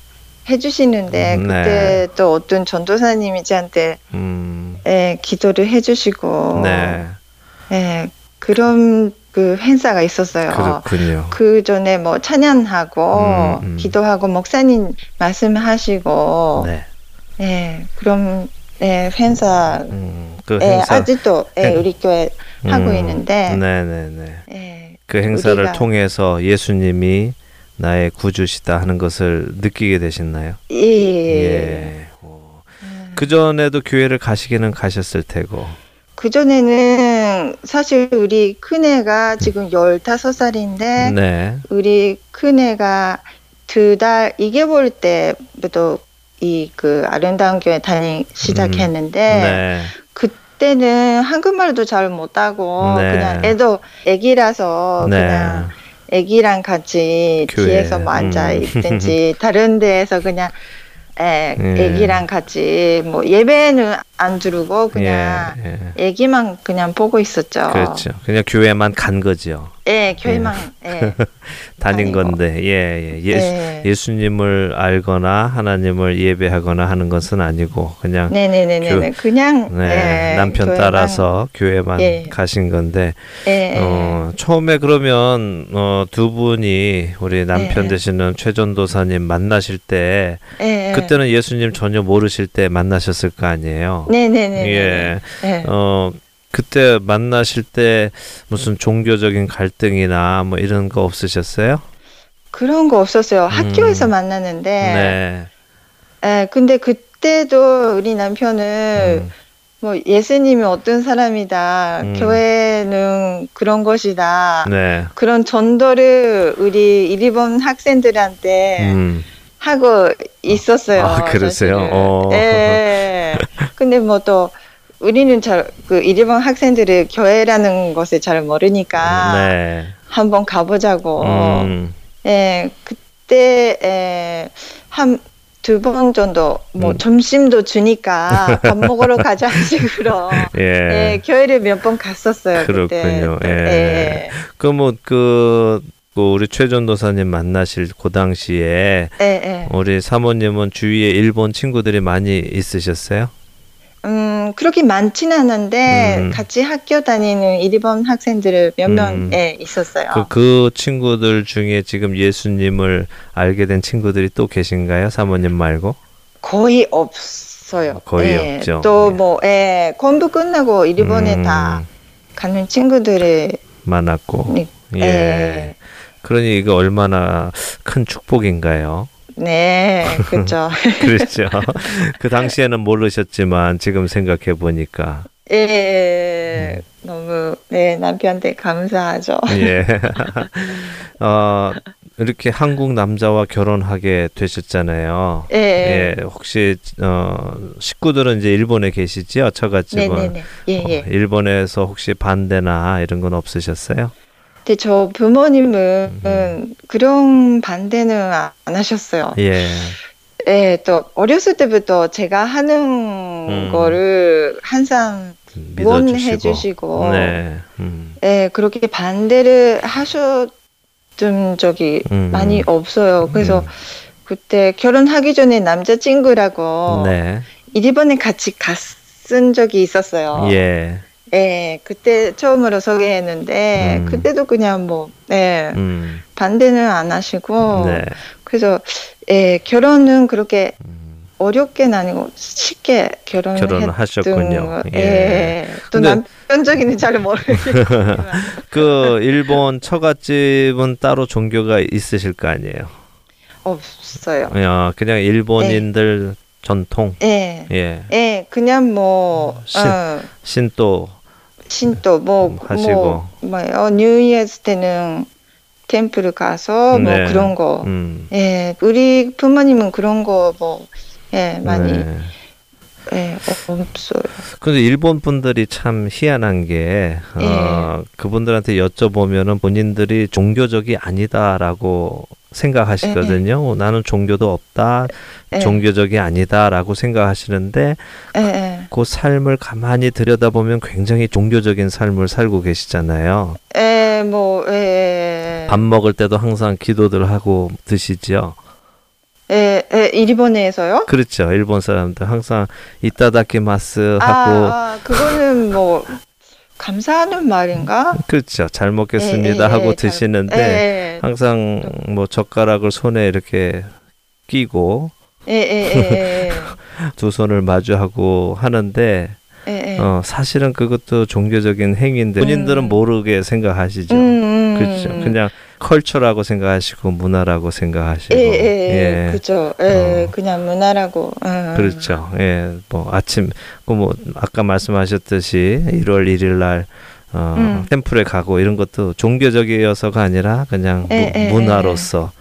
해주시는데 음, 그때 네. 또 어떤 전도사님이 저한테 음, 예, 기도를 해주시고 네. 예, 그런 그 행사가 있었어요. 그렇군요. 그 전에 뭐 찬양하고 음, 음. 기도하고 목사님 말씀하시고 네. 예, 그럼 예, 행사 음, 그 예, 행사. 아직도 예, 행- 우리 교회 하고 음, 있는데 네, 네, 네. 예, 그 행사를 우리가- 통해서 예수님이 나의 구주시다 하는 것을 느끼게 되셨나요? 예, 예. 예. 그 전에도 교회를 가시기는 가셨을 테고. 그 전에는 사실 우리 큰애가 지금 15살인데 네. 우리 큰애가 두달 2개월 때부터 이 그 아름다운 교회 다니기 시작했는데 네. 그때는 한국말도 잘 못하고 네. 그냥 애도 애기라서 네. 그냥 애기랑 같이 교회, 뒤에서 뭐 앉아 음. 있든지 다른 데에서 그냥 애, 예. 애기랑 같이 뭐 예배는 안 들고 그냥 예, 예. 애기만 그냥 보고 있었죠. 그렇죠. 그냥 교회만 간 거죠. 예, 교회만 예. 다닌. 건데, 예, 예. 예수, 예. 예수님을 알거나 하나님을 예배하거나 하는 것은 아니고, 그냥 네네네네. 그냥 네, 예, 남편 교회만- 따라서 교회만 예. 가신 건데, 예, 예. 어, 처음에 그러면 어, 두 분이 우리 남편 예. 되시는 최전도사님 만나실 때. 그때는 예수님 전혀 모르실 때 만나셨을 거 아니에요. 네네네. 예. 예. 어, 그때 만나실 때 무슨 종교적인 갈등이나 뭐 이런 거 없으셨어요? 그런 거 없었어요. 학교에서 음. 만났는데, 네. 예, 근데 그때도 우리 남편은 음, 뭐 예수님이 어떤 사람이다, 음. 교회는 그런 것이다. 네. 그런 전도를 우리 일본 학생들한테 음. 하고 있었어요. 아, 그러세요? 어. 예. 근데 뭐또 우리는 잘 그 일본 학생들이 교회라는 것을 잘 모르니까 네. 한번 가보자고. 음. 예, 그때 에, 한두 번 정도 뭐 음. 점심도 주니까 밥 먹으러 가자 식으로 예. 예, 교회를 몇 번 갔었어요. 그렇군요. 그때. 예. 그뭐그 우리 최 전도사님 만나실 그 당시에 예, 예. 우리 사모님은 주위에 일본 친구들이 많이 있으셨어요? 음, 그렇게 많지는 않은데 음. 같이 학교 다니는 일본 학생들 몇 음. 명 예, 있었어요. 그, 그 친구들 중에 지금 예수님을 알게 된 친구들이 또 계신가요? 사모님 말고? 거의 없어요. 거의 예, 없죠. 또 뭐, 예, 공부 끝나고 일본에 음, 다 가는 친구들이 많았고. 네. 예. 예. 그러니 이거 얼마나 큰 축복인가요? 네, 그렇죠. 그렇죠. 그 당시에는 모르셨지만 지금 생각해 보니까 예, 예, 너무 네 남편한테 감사하죠. 예. 어, 이렇게 한국 남자와 결혼하게 되셨잖아요. 예, 예. 예, 혹시 어, 식구들은 이제 일본에 계시지요? 처갓집은. 네네네. 예, 예. 어, 일본에서 혹시 반대나 이런 건 없으셨어요? 근데 저 부모님은 음. 그런 반대는 안 하셨어요. 예. 예, 또 어렸을 때부터 제가 하는 음. 거를 항상 응원해. 주시고, 네. 음. 예, 그렇게 반대를 하셨던 적이 음. 많이 없어요. 그래서 음. 그때 결혼하기 전에 남자친구라고 네. 일본에 같이 갔은 적이 있었어요. 예. 예, 그때 처음으로 소개했는데 음. 그때도 그냥 뭐, 예, 음. 반대는 안 하시고 네. 그래서 예, 결혼은 그렇게 음. 어렵게는 아니고 쉽게 결혼을 결혼을 하셨군요. 예. 예. 또 근데- 남편적인은 잘 모르겠지만 그 일본 처갓집은 따로 종교가 있으실 거 아니에요? 없어요. 야, 그냥 일본인들 전통. 예. 예. 예, 그냥 뭐 신- 어, 신도 신도 뭐 음, 하시고. 뭐 뭐요 뉴이어스 때는 템플 가서 뭐 네. 그런 거. 음. 예, 우리 부모님은 그런 거 뭐 예, 많이 네. 예, 없어요. 근데 일본 분들이 참 희한한 게 어, 예. 그분들한테 여쭤보면은 본인들이 종교적이 아니다라고 생각하시거든요. 어, 나는 종교도 없다, 예. 종교적이 아니다라고 생각하시는데 예, 예. 그 삶을 가만히 들여다보면 굉장히 종교적인 삶을 살고 계시잖아요. 예, 뭐 예. 밥 먹을 때도 항상 기도들 하고 드시죠. 예, 예, 일본에서요? 그렇죠. 일본 사람들 항상 이따다키마스 아, 하고 아, 그거는 뭐 감사하는 말인가? 그렇죠. 잘 먹겠습니다 예, 예, 하고 예, 잘- 드시는데 예, 항상 뭐 젓가락을 손에 이렇게 끼고 두 손을 마주하고 하는데. 어, 사실은 그것도 종교적인 행위인데 본인들은 음. 모르게 생각하시죠. 음, 음, 그렇죠. 그냥 컬처라고 생각하시고 문화라고 생각하시고 예, 예, 예, 그죠. 예, 어. 그냥 문화라고. 음. 그렇죠. 예, 뭐 아침 그뭐 아까 말씀하셨듯이 1월 1일 날 어, 음. 템플에 가고 이런 것도 종교적이어서가 아니라 그냥 예, 무- 예, 문화로서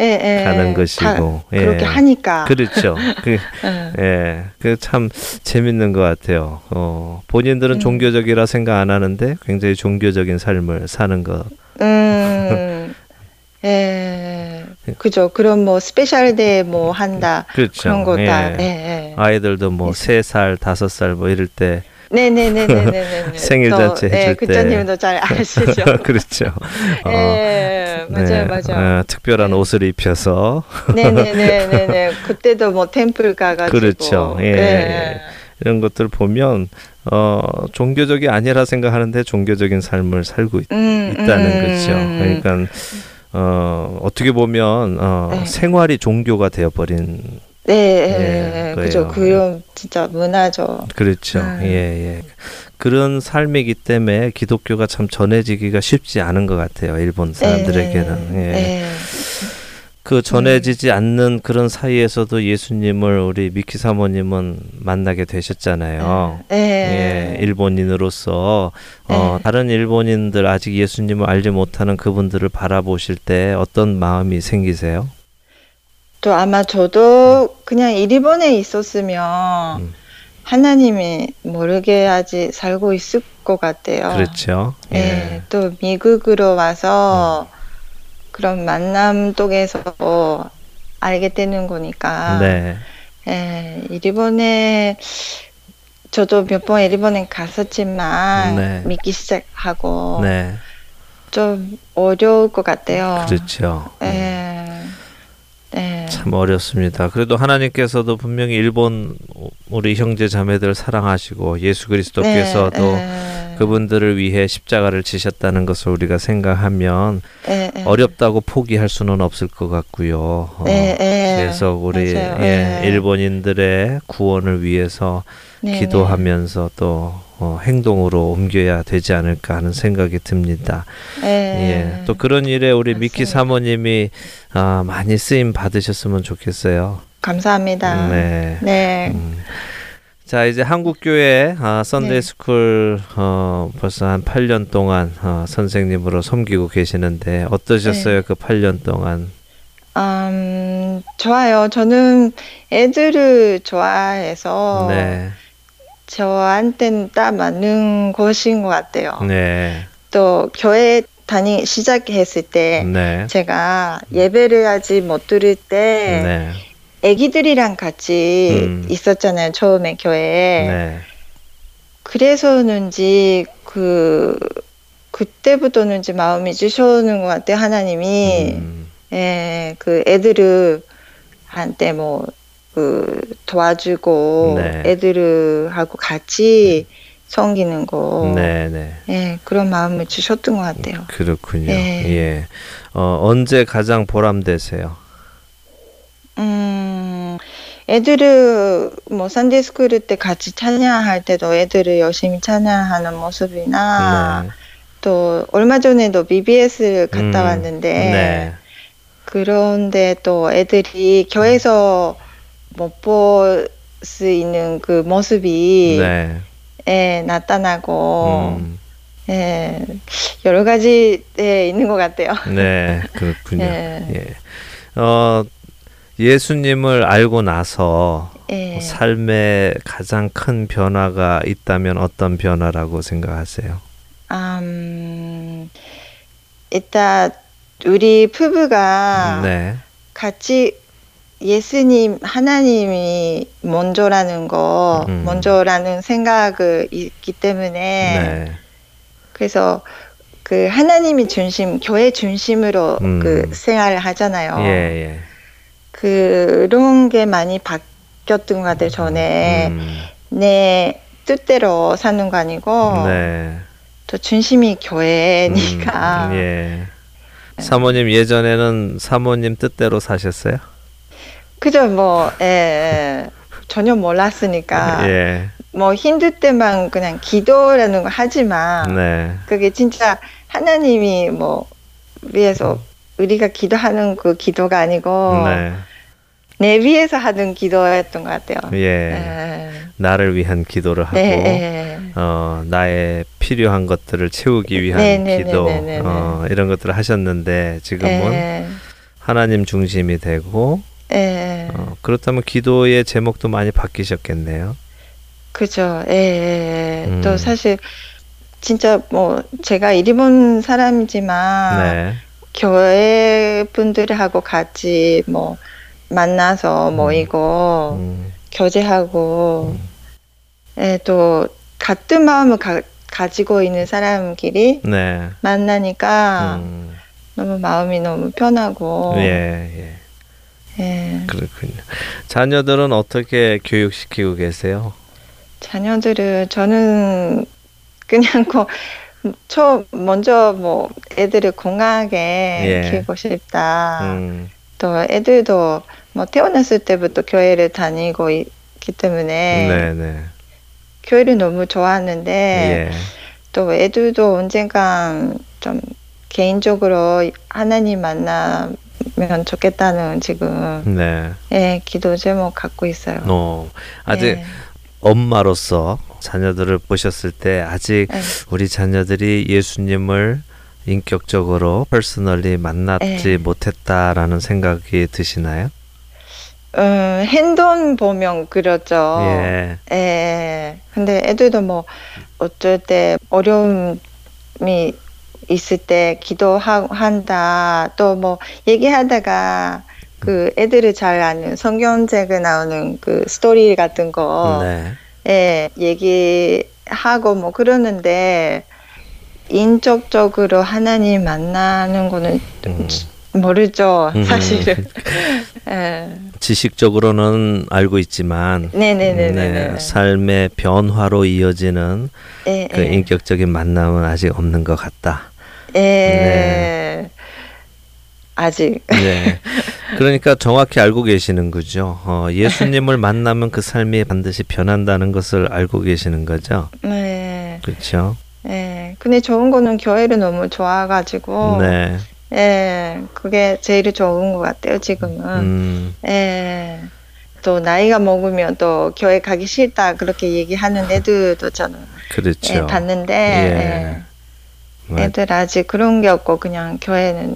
예, 예, 가는 다 것이고 예. 그렇게 하니까. 그렇죠. 그, 음. 예, 그 참 재밌는 것 같아요. 어, 본인들은 음. 종교적이라 생각 안 하는데 굉장히 종교적인 삶을 사는 것. 음, 예, 그죠. 그럼 뭐 special day 뭐 한다 그렇죠. 그런 거 다. 예. 예, 예. 아이들도 뭐 세 살, 다섯 살 뭐 이럴 때 네네네네네네. 생일 또, 잔치 해줄 예, 때. 그자님도 잘 아시죠. 그렇죠. 어, 예, 맞아요, 네, 맞아요. 어, 특별한 네. 옷을 입혀서 네네네네네. 그때도 뭐 temple 가가지고. 그렇죠. 예. 이런 것들 보면 어, 종교적이 아니라 생각하는데 종교적인 삶을 살고 있, 음, 있다는 음, 거죠. 음. 그러니까 어, 어떻게 보면 어, 네. 생활이 종교가 되어버린 네, 예, 예, 그죠. 그래요. 그런 진짜 문화죠. 그렇죠. 음. 예, 예. 그런 삶이기 때문에 기독교가 참 전해지기가 쉽지 않은 것 같아요. 일본 사람들에게는. 예. 예. 그 전해지지 않는 그런 사이에서도 예수님을 우리 미키 사모님은 만나게 되셨잖아요. 예. 예, 일본인으로서 어, 네. 다른 일본인들 아직 예수님을 알지 못하는 그분들을 바라보실 때 어떤 마음이 생기세요? 또 아마 저도 그냥 일본에 있었으면 음. 하나님이 모르게 아직 살고 있을 것 같아요. 그렇죠. 예. 예. 또 미국으로 와서 그런 만남 속에서 알게 되는 거니까. 네. 예, 일본에 저도 몇 번 일본에 갔었지만 네. 믿기 시작하고 네. 좀 어려울 것 같아요. 그렇죠. 예. 네. 참 어렵습니다. 그래도 하나님께서도 분명히 일본 우리 형제 자매들 사랑하시고 예수 그리스도께서도 네, 그분들을 위해 십자가를 지셨다는 것을 우리가 생각하면 네, 네. 어렵다고 포기할 수는 없을 것 같고요. 어, 네, 네. 그래서 우리. 예, 네. 일본인들의 구원을 위해서 네, 기도하면서 또 어, 행동으로 옮겨야 되지 않을까 하는 생각이 듭니다. 네. 네. 예, 또 그런 일에 우리 미키 맞습니다. 사모님이 아, 많이 쓰임 받으셨으면 좋겠어요. 감사합니다. 네. 네. 음. 자 이제 한국 교회 아, Sunday 네. School 어, 벌써 한 8년 동안 어, 선생님으로 섬기고 계시는데 어떠셨어요 네. 그 8년 동안? 음, 좋아요. 저는 애들을 좋아해서 네, 저한테는 딱 맞는 곳인 것 같아요. 네, 또 교회 다니 시작했을 때 네, 제가 예배를 아직 못 들을 때 네, 애기들이랑 같이 음. 있었잖아요. 처음에 교회에. 네, 그래서는지 그 그때부터는지 마음이 주셔오는 것 같아요. 하나님이 음, 예, 그 애들을 한테 뭐 그 도와주고 네. 애들을 하고 같이 섬기는 거. 네, 네. 예, 그런 마음을 주셨던 것 같아요. 그렇군요. 네. 예. 어, 언제 가장 보람되세요? 음, 애들을 뭐 Sunday School 때 같이 찬양할 때도 애들을 열심히 찬양하는 모습이나 네. 또 얼마 전에도 VBS를 갔다 음, 왔는데 네. 그런데 또 애들이 교회에서 못볼 수 있는 그 모습이 네. 예, 나타나고 음, 예, 여러 가지 예, 있는 것 같아요. 네, 그렇군요. 네. 예. 어, 예수님을 알고 나서 예. 삶에 가장 큰 변화가 있다면 어떤 변화라고 생각하세요? 음, 일단 우리 부부가 네. 같이 예수님 하나님이 먼저라는 거 음. 먼저라는 생각을 있기 때문에 네. 그래서 그 하나님이 중심 교회 중심으로 음. 그 생활을 하잖아요. 예, 예. 그런 게 많이 바뀌었던 것 같아요. 전에 음, 내 뜻대로 사는 거 아니고 네. 또 중심이 교회니까 음, 예. 사모님 예전에는 사모님 뜻대로 사셨어요? 그죠 뭐 예, 예. 전혀 몰랐으니까 예. 뭐 힘들 때만 그냥 기도라는 거 하지만 네. 그게 진짜 하나님이 뭐 위해서 우리가 기도하는 그 기도가 아니고 네. 내 위해서 하는 기도였던 것 같아요. 예. 예. 나를 위한 기도를 하고 네, 예. 어, 나의 필요한 것들을 채우기 위한 네, 네, 기도 네, 네, 네, 어, 이런 것들을 하셨는데 지금은 예. 하나님 중심이 되고 예. 어, 그렇다면 기도의 제목도 많이 바뀌셨겠네요. 그죠. 예, 예. 음. 또 사실 진짜 뭐 제가 일본 사람이지만 네. 교회 분들하고 같이 뭐 만나서 모이고 음, 교제하고 예, 또 같은 마음을 가, 가지고 있는 사람끼리 네. 만나니까 음, 너무 마음이 너무 편하고 예, 예. 예. 그렇군요. 자녀들은 어떻게 교육시키고 계세요? 자녀들을 저는 그냥 뭐, 저 먼저 뭐 애들을 건강하게 예. 키우고 싶다. 음, 또 애들도 뭐 태어났을 때부터 교회를 다니고 있기 때문에 네, 네. 교회를 너무 좋아하는데 예. 또 애들도 언젠간 좀 개인적으로 하나님 만나 면 좋겠다는 지금 네. 예, 기도 제목 갖고 있어요. 어, 아직 예, 엄마로서 자녀들을 보셨을 때 아직 예. 우리 자녀들이 예수님을 인격적으로 퍼스널리 만났지 네. 못했다라는 생각이 드시나요? 어, 핸드폰 보면 그렇죠. 예. 예. 근데 애들도 뭐 어쩔 때 어려움이 있을 때 기도한다. 또 뭐 얘기하다가 그 애들이 잘 아는 성경책에 나오는 그 스토리 같은 거 네. 예, 얘기하고 뭐 그러는데 인적적으로 하나님 만나는 거는 음. 모르죠. 음. 사실은. 예. 지식적으로는 알고 있지만 네네네네. 네, 삶의 변화로 이어지는 예, 그 예. 인격적인 만남은 아직 없는 것 같다. 예. 네. 아직. 네. 그러니까 정확히 알고 계시는 거죠. 어, 예수님을 만나면 그 삶이 반드시 변한다는 것을 알고 계시는 거죠. 네. 그렇죠. 예. 근데 좋은 거는 교회를 너무 좋아가지고. 네. 예. 그게 제일 좋은 것 같아요, 지금은. 음, 예. 또 나이가 먹으면 또 교회 가기 싫다 그렇게 얘기하는 애들도 저는 그렇죠. 예, 봤는데 예. 예. 맞- 애들 아직 그런 게 없고 그냥 교회는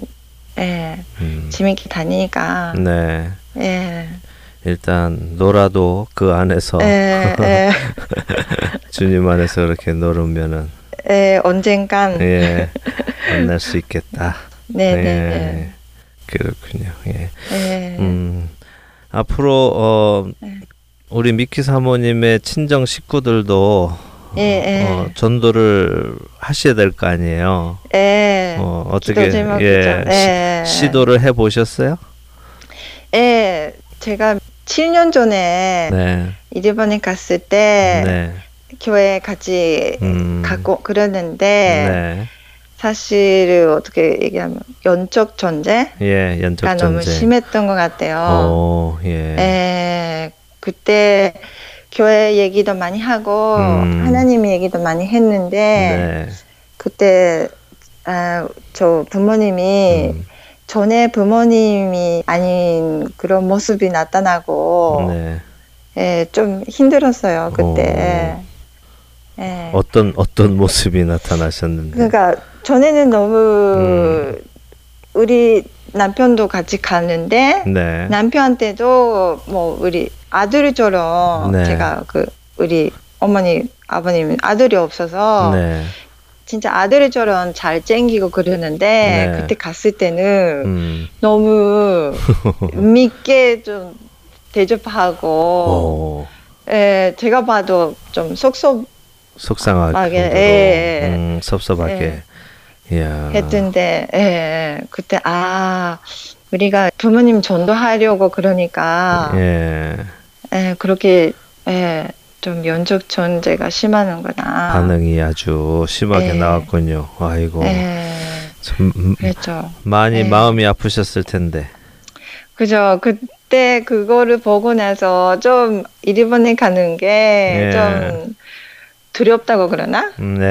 예, 음, 재밌게 다니니까 네. 예. 일단 놀아도 그 안에서 예, 예, 주님 안에서 그렇게 놀으면은 예, 언젠간 예 만날 수 있겠다. 네, 네, 네. 예. 그렇군요. 예. 예. 음, 앞으로 어 네. 우리 미키 사모님의 친정 식구들도 예, 예. 어, 전도를 하셔야 될 거 아니에요. 예. 어, 어떻게. 예, 예. 시, 시도를 해 보셨어요? 예, 제가 7년 전에 네. 일본에 갔을 때 네. 교회 같이 음. 가고 그랬는데 네. 사실 어떻게 얘기하면 연적 전제가 예, 연적 너무 전제. 심했던 것 같아요. 오, 예. 예, 그때 교회 얘기도 많이 하고 음. 하나님 얘기도 많이 했는데 네. 그때 아, 저 부모님이 음, 전에 부모님이 아닌 그런 모습이 나타나고 네. 예, 좀 힘들었어요 그때. 예. 어떤 어떤 모습이 나타나셨는데? 그러니까 전에는 너무 음. 우리 남편도 같이 가는데 네. 남편한테도 뭐 우리 아들처럼 네. 제가 그 우리 어머니 아버님 아들이 없어서 네. 진짜 아들처럼 잘 챙기고 그러는데 네. 그때 갔을 때는 음. 너무 믿게 좀 대접하고 오. 예, 제가 봐도 좀 속속 속상하게 예, 예. 음, 섭섭하게. 이야. 했던데 예, 예, 그때 아 우리가 부모님 전도하려고 그러니까 예. 예, 그렇게 예, 좀 면적 존재가 심하는구나. 반응이 아주 심하게 예. 나왔군요. 아이고. 예, 참 음, 그렇죠. 많이 예. 마음이 아프셨을 텐데. 그죠. 그때 그거를 보고 나서 좀 일본에 가는 게 예. 좀 두렵다고 그러나? 음, 네.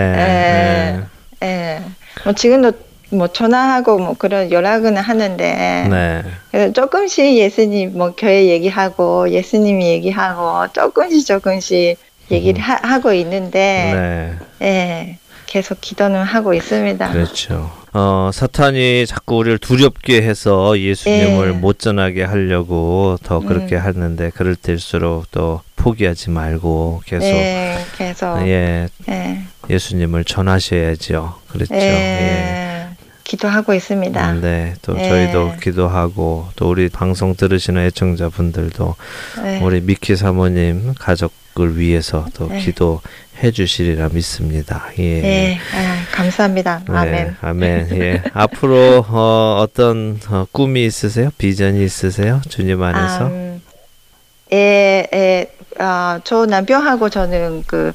예. 예. 뭐 지금도 뭐 전화하고 뭐 그런 연락은 하는데 네. 네. 그래서 조금씩 예수님 뭐 교회 얘기하고 예수님이 얘기하고 조금씩 조금씩 얘기를 하, 하고 있는데 네. 예. 계속 기도는 하고 있습니다. 그렇죠. 어, 사탄이 자꾸 우리를 두렵게 해서 예수님을 예. 못 전하게 하려고 더 그렇게 음. 하는데 그럴 때일수록 또 포기하지 말고 계속 예, 계속 예, 예. 예수님을 전하셔야죠. 그렇죠. 예. 예. 기도하고 있습니다. 음, 네, 또 예. 저희도 기도하고 또 우리 방송 들으시는 애청자분들도 예. 우리 미키 사모님 가족을 위해서 또 네. 기도해 주시리라 믿습니다. 예. 예. 아, 감사합니다. 네, 아멘. 아멘. 예. 앞으로 어, 어떤 어, 꿈이 있으세요? 비전이 있으세요? 주님 안에서? 음, 예, 예. 아, 저 남편하고 저는 그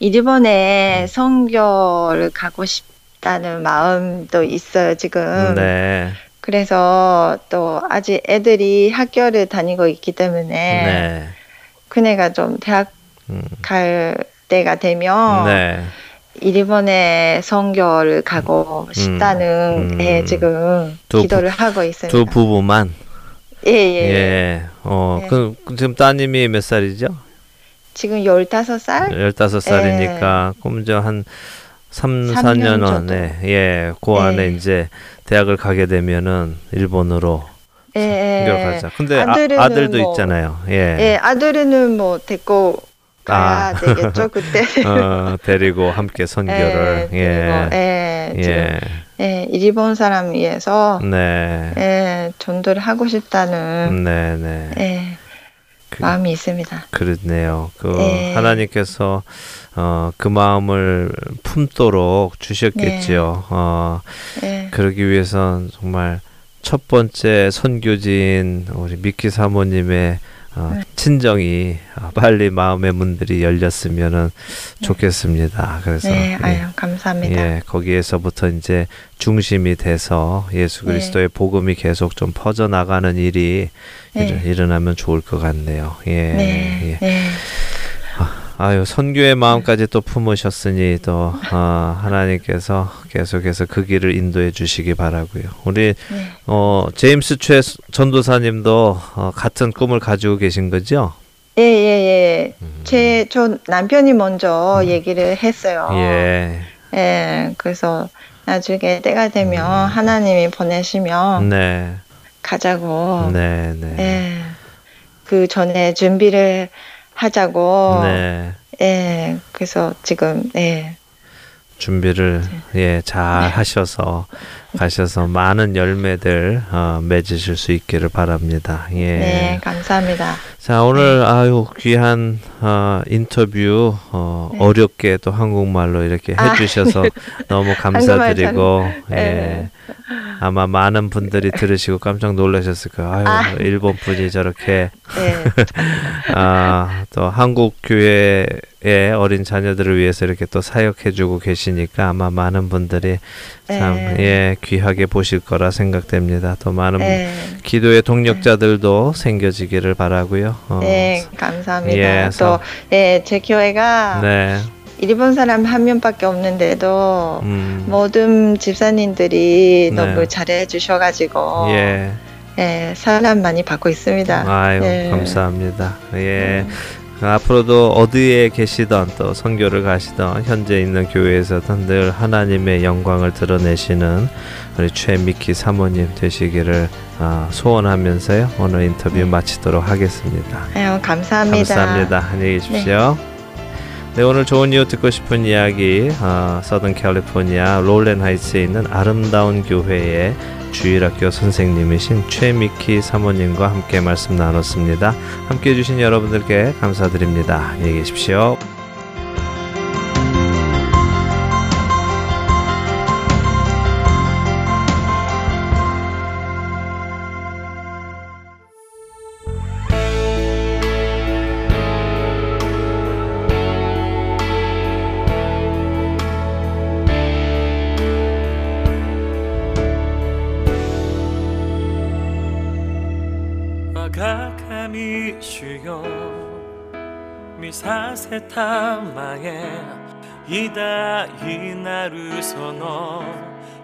일본에 성교를 가고 싶 다는 마음도 있어요, 지금. 네. 그래서 또 아직 애들이 학교를 다니고 있기 때문에 네. 그네가 좀 대학 음, 갈 때가 되면 네. 일본에 선교를 가고 싶다는 음. 예, 지금 두 기도를 하고 있습니다. 두 부부만. 예, 예. 예. 어, 네. 그 지금 따님이 몇 살이죠? 지금 15살? 15살이니까 그럼 이제 한 3, 삼 4년 년 정도. 안에 예, 그 네. 안에 이제 대학을 가게 되면은 일본으로 예, 예. 선교를 가자. 근데 아들은 아, 아들도 뭐- 있잖아요. 예. 예, 아들은 뭐 데리고 가야 아. 되겠죠, 그때. 어, 데리고 함께 선교를 예, 예. 예, 지금, 예. 예, 일본 사람 위해서 네. 예, 전도를 하고 싶다는 네, 네. 예, 그- 마음이 있습니다. 그렇네요. 그 네. 하나님께서 어, 그 마음을 품도록 주셨겠지요. 어, 예, 그러기 위해선 정말 첫 번째 선교지인 우리 미키 사모님의 어, 네. 친정이 어, 빨리 마음의 문들이 열렸으면은 좋겠습니다. 그래서 네, 예, 아유, 감사합니다. 예, 거기에서부터 이제 중심이 돼서 예수 네. 그리스도의 복음이 계속 좀 퍼져 나가는 일이 네. 일, 일어나면 좋을 것 같네요. 예, 네, 예. 네, 아유 선교의 마음까지 또 품으셨으니 또 어, 하나님께서 계속해서 그 길을 인도해 주시기 바라고요. 우리 네. 어, 제임스 최 전도사님도 어, 같은 꿈을 가지고 계신 거죠? 예, 예, 예. 제, 저 남편이 먼저 얘기를 했어요. 음. 예, 예, 그래서 나중에 때가 되면 하나님이 보내시면 네, 가자고. 네, 네, 예. 그 전에 준비를 하자고. 네. 예. 그래서 지금 예. 준비를 예 잘 하셔서 가셔서 많은 열매들 어, 맺으실 수 있기를 바랍니다. 예. 네, 감사합니다. 자 오늘 아유 귀한 어, 인터뷰 어, 네. 어렵게 또 한국말로 이렇게 아, 해주셔서 너무 감사드리고 예 네. 아마 많은 분들이 들으시고 깜짝 놀라셨을 거예요. 아유 아. 일본 분이 저렇게 예. 아, 또 한국 교회의 어린 자녀들을 위해서 이렇게 또 사역해주고 계시니까 아마 많은 분들이 참 네. 예, 귀하게 보실 거라 생각됩니다. 또 많은 예. 기도의 동력자들도 생겨지기를 바라고요. 어, 네, 감사합니다. 예, 또, 서- 예, 제 교회가 네, 일본 사람 한 명밖에 없는데도 음, 모든 집사님들이 네. 너무 잘해 주셔가지고 예, 예, 사람 많이 받고 있습니다. 아유 예. 감사합니다. 예. 앞으로도 어디에 계시던 또 선교를 가시던 현재 있는 교회에서든 늘 하나님의 영광을 드러내시는 우리 최미키 사모님 되시기를 아, 소원하면서요 오늘 인터뷰 마치도록 하겠습니다. 아유, 감사합니다. 감사합니다. 안녕히 계십시오. 네. 오늘 좋은 이유 듣고 싶은 이야기 어, 서든 캘리포니아 롤렌 하이츠에 있는 아름다운 교회의 주일학교 선생님이신 최미키 사모님과 함께 말씀 나눴습니다. 함께 해주신 여러분들께 감사드립니다. 안녕히 계십시오. たまえ偉大なるその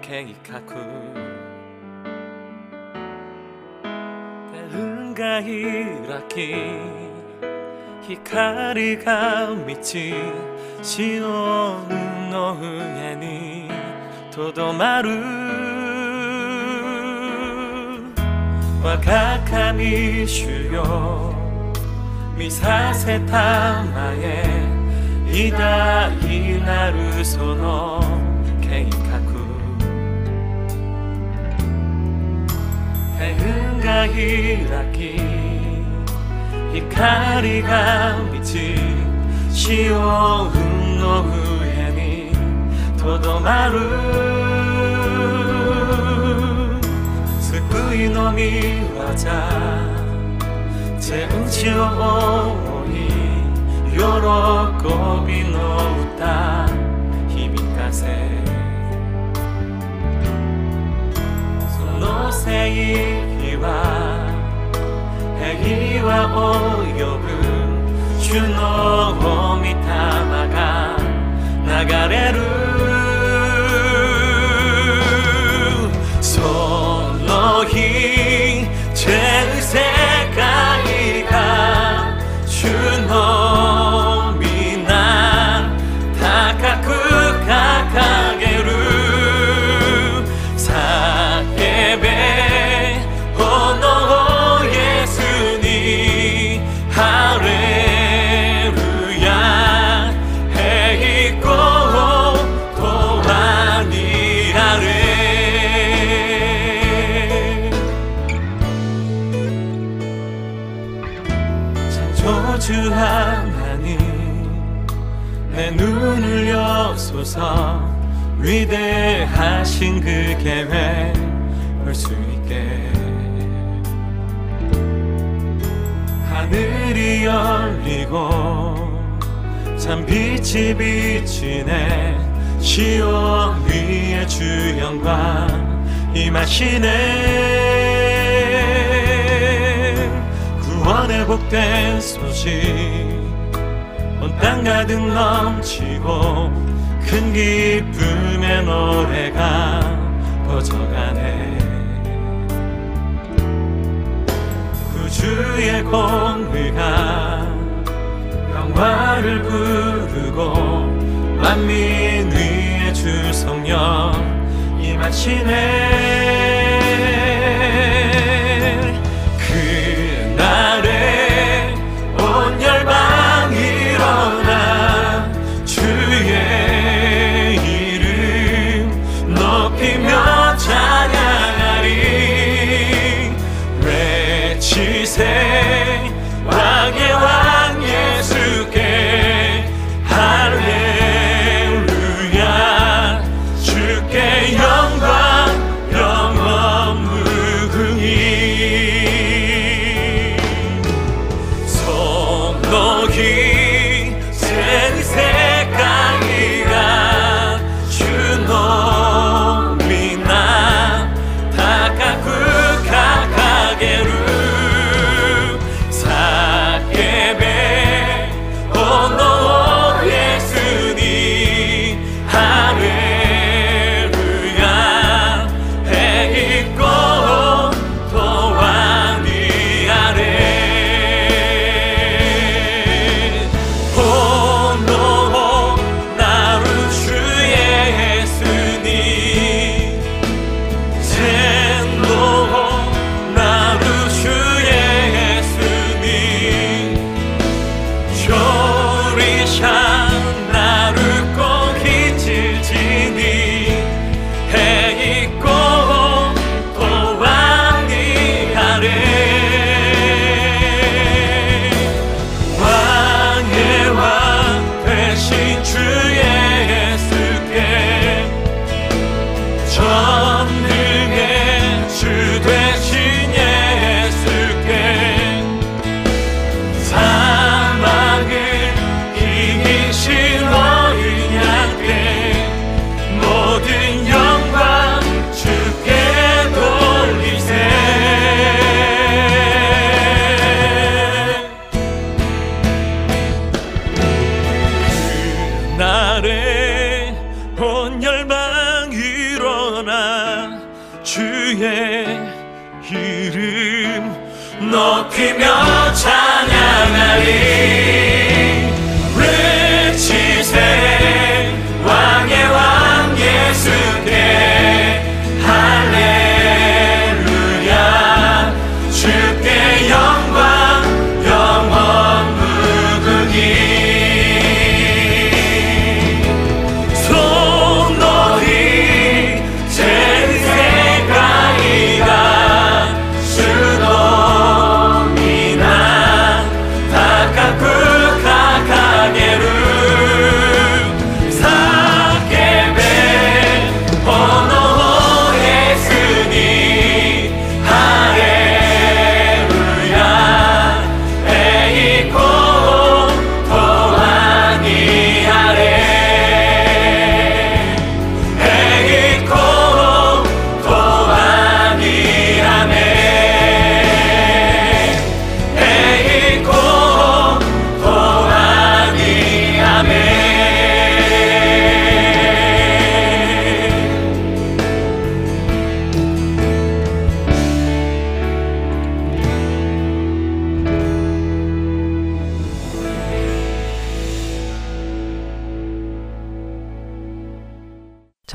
計画。天が開き光が満ち潮の上にとどまる。我が神主よ。見させたまえ。偉大なるその計画。天が開き光が満ちシオンの上にとどまる。救いの御業。千千多い喜びの歌響かせ。その聖域は平和を呼ぶ主の御霊が流れる。その日人生 주신 그 계획 볼 수 있게. 하늘이 열리고 참 빛이 비치네. 시온 위에 주 영광 임하시네. 구원의 복된 소식 온 땅 가득 넘치고 큰 기쁨의 노래가 퍼져가네. 구주의 공의가 영화를 부르고 만민 위에 주 성령 임하시네. 그날에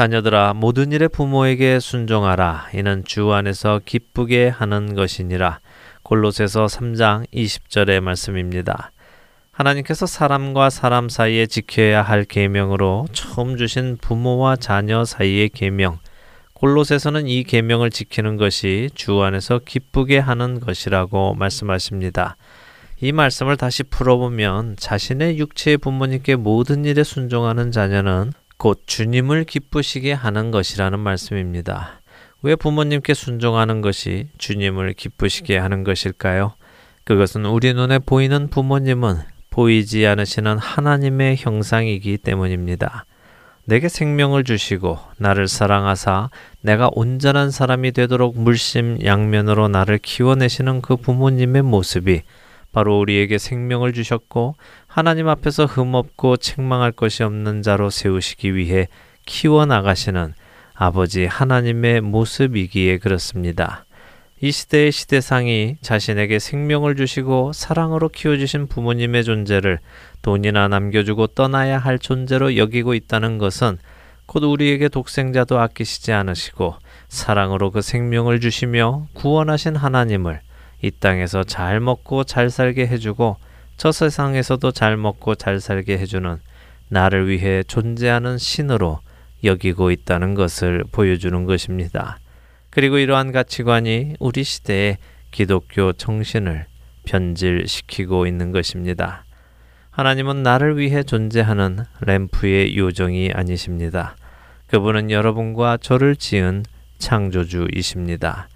자녀들아 모든 일에 부모에게 순종하라 이는 주 안에서 기쁘게 하는 것이니라 골로새서 3장 20절의 말씀입니다. 하나님께서 사람과 사람 사이에 지켜야 할 계명으로 처음 주신 부모와 자녀 사이의 계명 골로새서는 이 계명을 지키는 것이 주 안에서 기쁘게 하는 것이라고 말씀하십니다. 이 말씀을 다시 풀어보면 자신의 육체의 부모님께 모든 일에 순종하는 자녀는 곧 주님을 기쁘시게 하는 것이라는 말씀입니다. 왜 부모님께 순종하는 것이 주님을 기쁘시게 하는 것일까요? 그것은 우리 눈에 보이는 부모님은 보이지 않으시는 하나님의 형상이기 때문입니다. 내게 생명을 주시고 나를 사랑하사 내가 온전한 사람이 되도록 물심 양면으로 나를 키워내시는 그 부모님의 모습이 바로 우리에게 생명을 주셨고 하나님 앞에서 흠없고 책망할 것이 없는 자로 세우시기 위해 키워 나가시는 아버지 하나님의 모습이기에 그렇습니다. 이 시대의 시대상이 자신에게 생명을 주시고 사랑으로 키워주신 부모님의 존재를 돈이나 남겨주고 떠나야 할 존재로 여기고 있다는 것은 곧 우리에게 독생자도 아끼시지 않으시고 사랑으로 그 생명을 주시며 구원하신 하나님을 이 땅에서 잘 먹고 잘 살게 해주고 저 세상에서도 잘 먹고 잘 살게 해주는 나를 위해 존재하는 신으로 여기고 있다는 것을 보여주는 것입니다. 그리고 이러한 가치관이 우리 시대의 기독교 정신을 변질시키고 있는 것입니다. 하나님은 나를 위해 존재하는 램프의 요정이 아니십니다. 그분은 여러분과 저를 지은 창조주이십니다.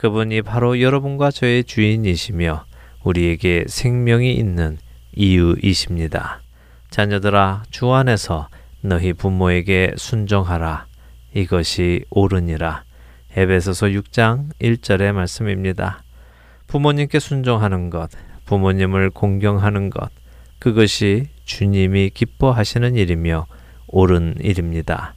그분이 바로 여러분과 저의 주인이시며 우리에게 생명이 있는 이유이십니다. 자녀들아 주 안에서 너희 부모에게 순종하라. 이것이 옳으니라. 에베소서 6장 1절의 말씀입니다. 부모님께 순종하는 것, 부모님을 공경하는 것, 그것이 주님이 기뻐하시는 일이며 옳은 일입니다.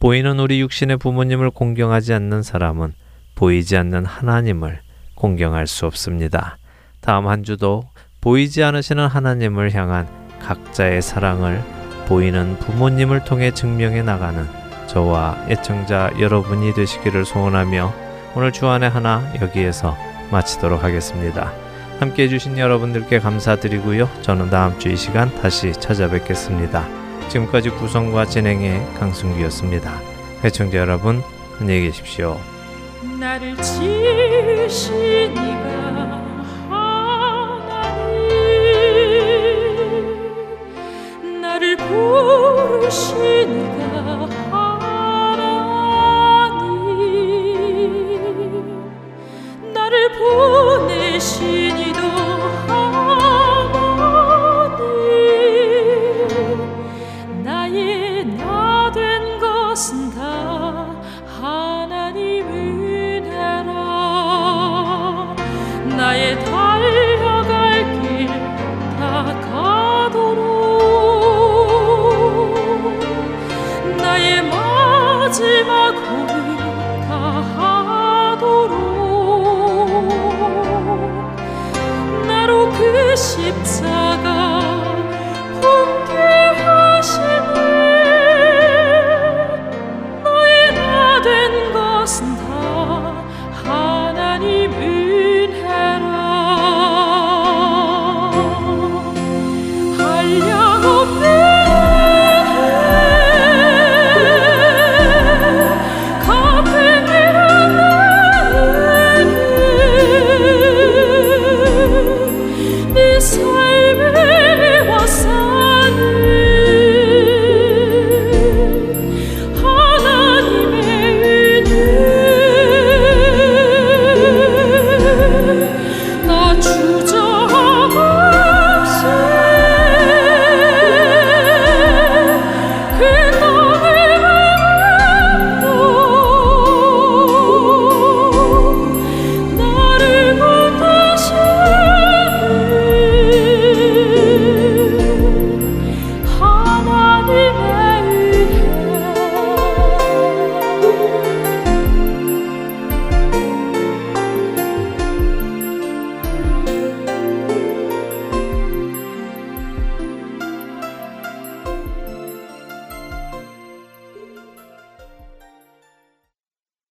보이는 우리 육신의 부모님을 공경하지 않는 사람은 보이지 않는 하나님을 공경할 수 없습니다. 다음 한 주도 보이지 않으시는 하나님을 향한 각자의 사랑을 보이는 부모님을 통해 증명해 나가는 저와 애청자 여러분이 되시기를 소원하며 오늘 주안의 하나 여기에서 마치도록 하겠습니다. 함께 해주신 여러분들께 감사드리고요. 저는 다음 주 이 시간 다시 찾아뵙겠습니다. 지금까지 구성과 진행의 강승기였습니다. 애청자 여러분, 안녕히 계십시오. 나를 지으신 이가 하나님. 나를 부르신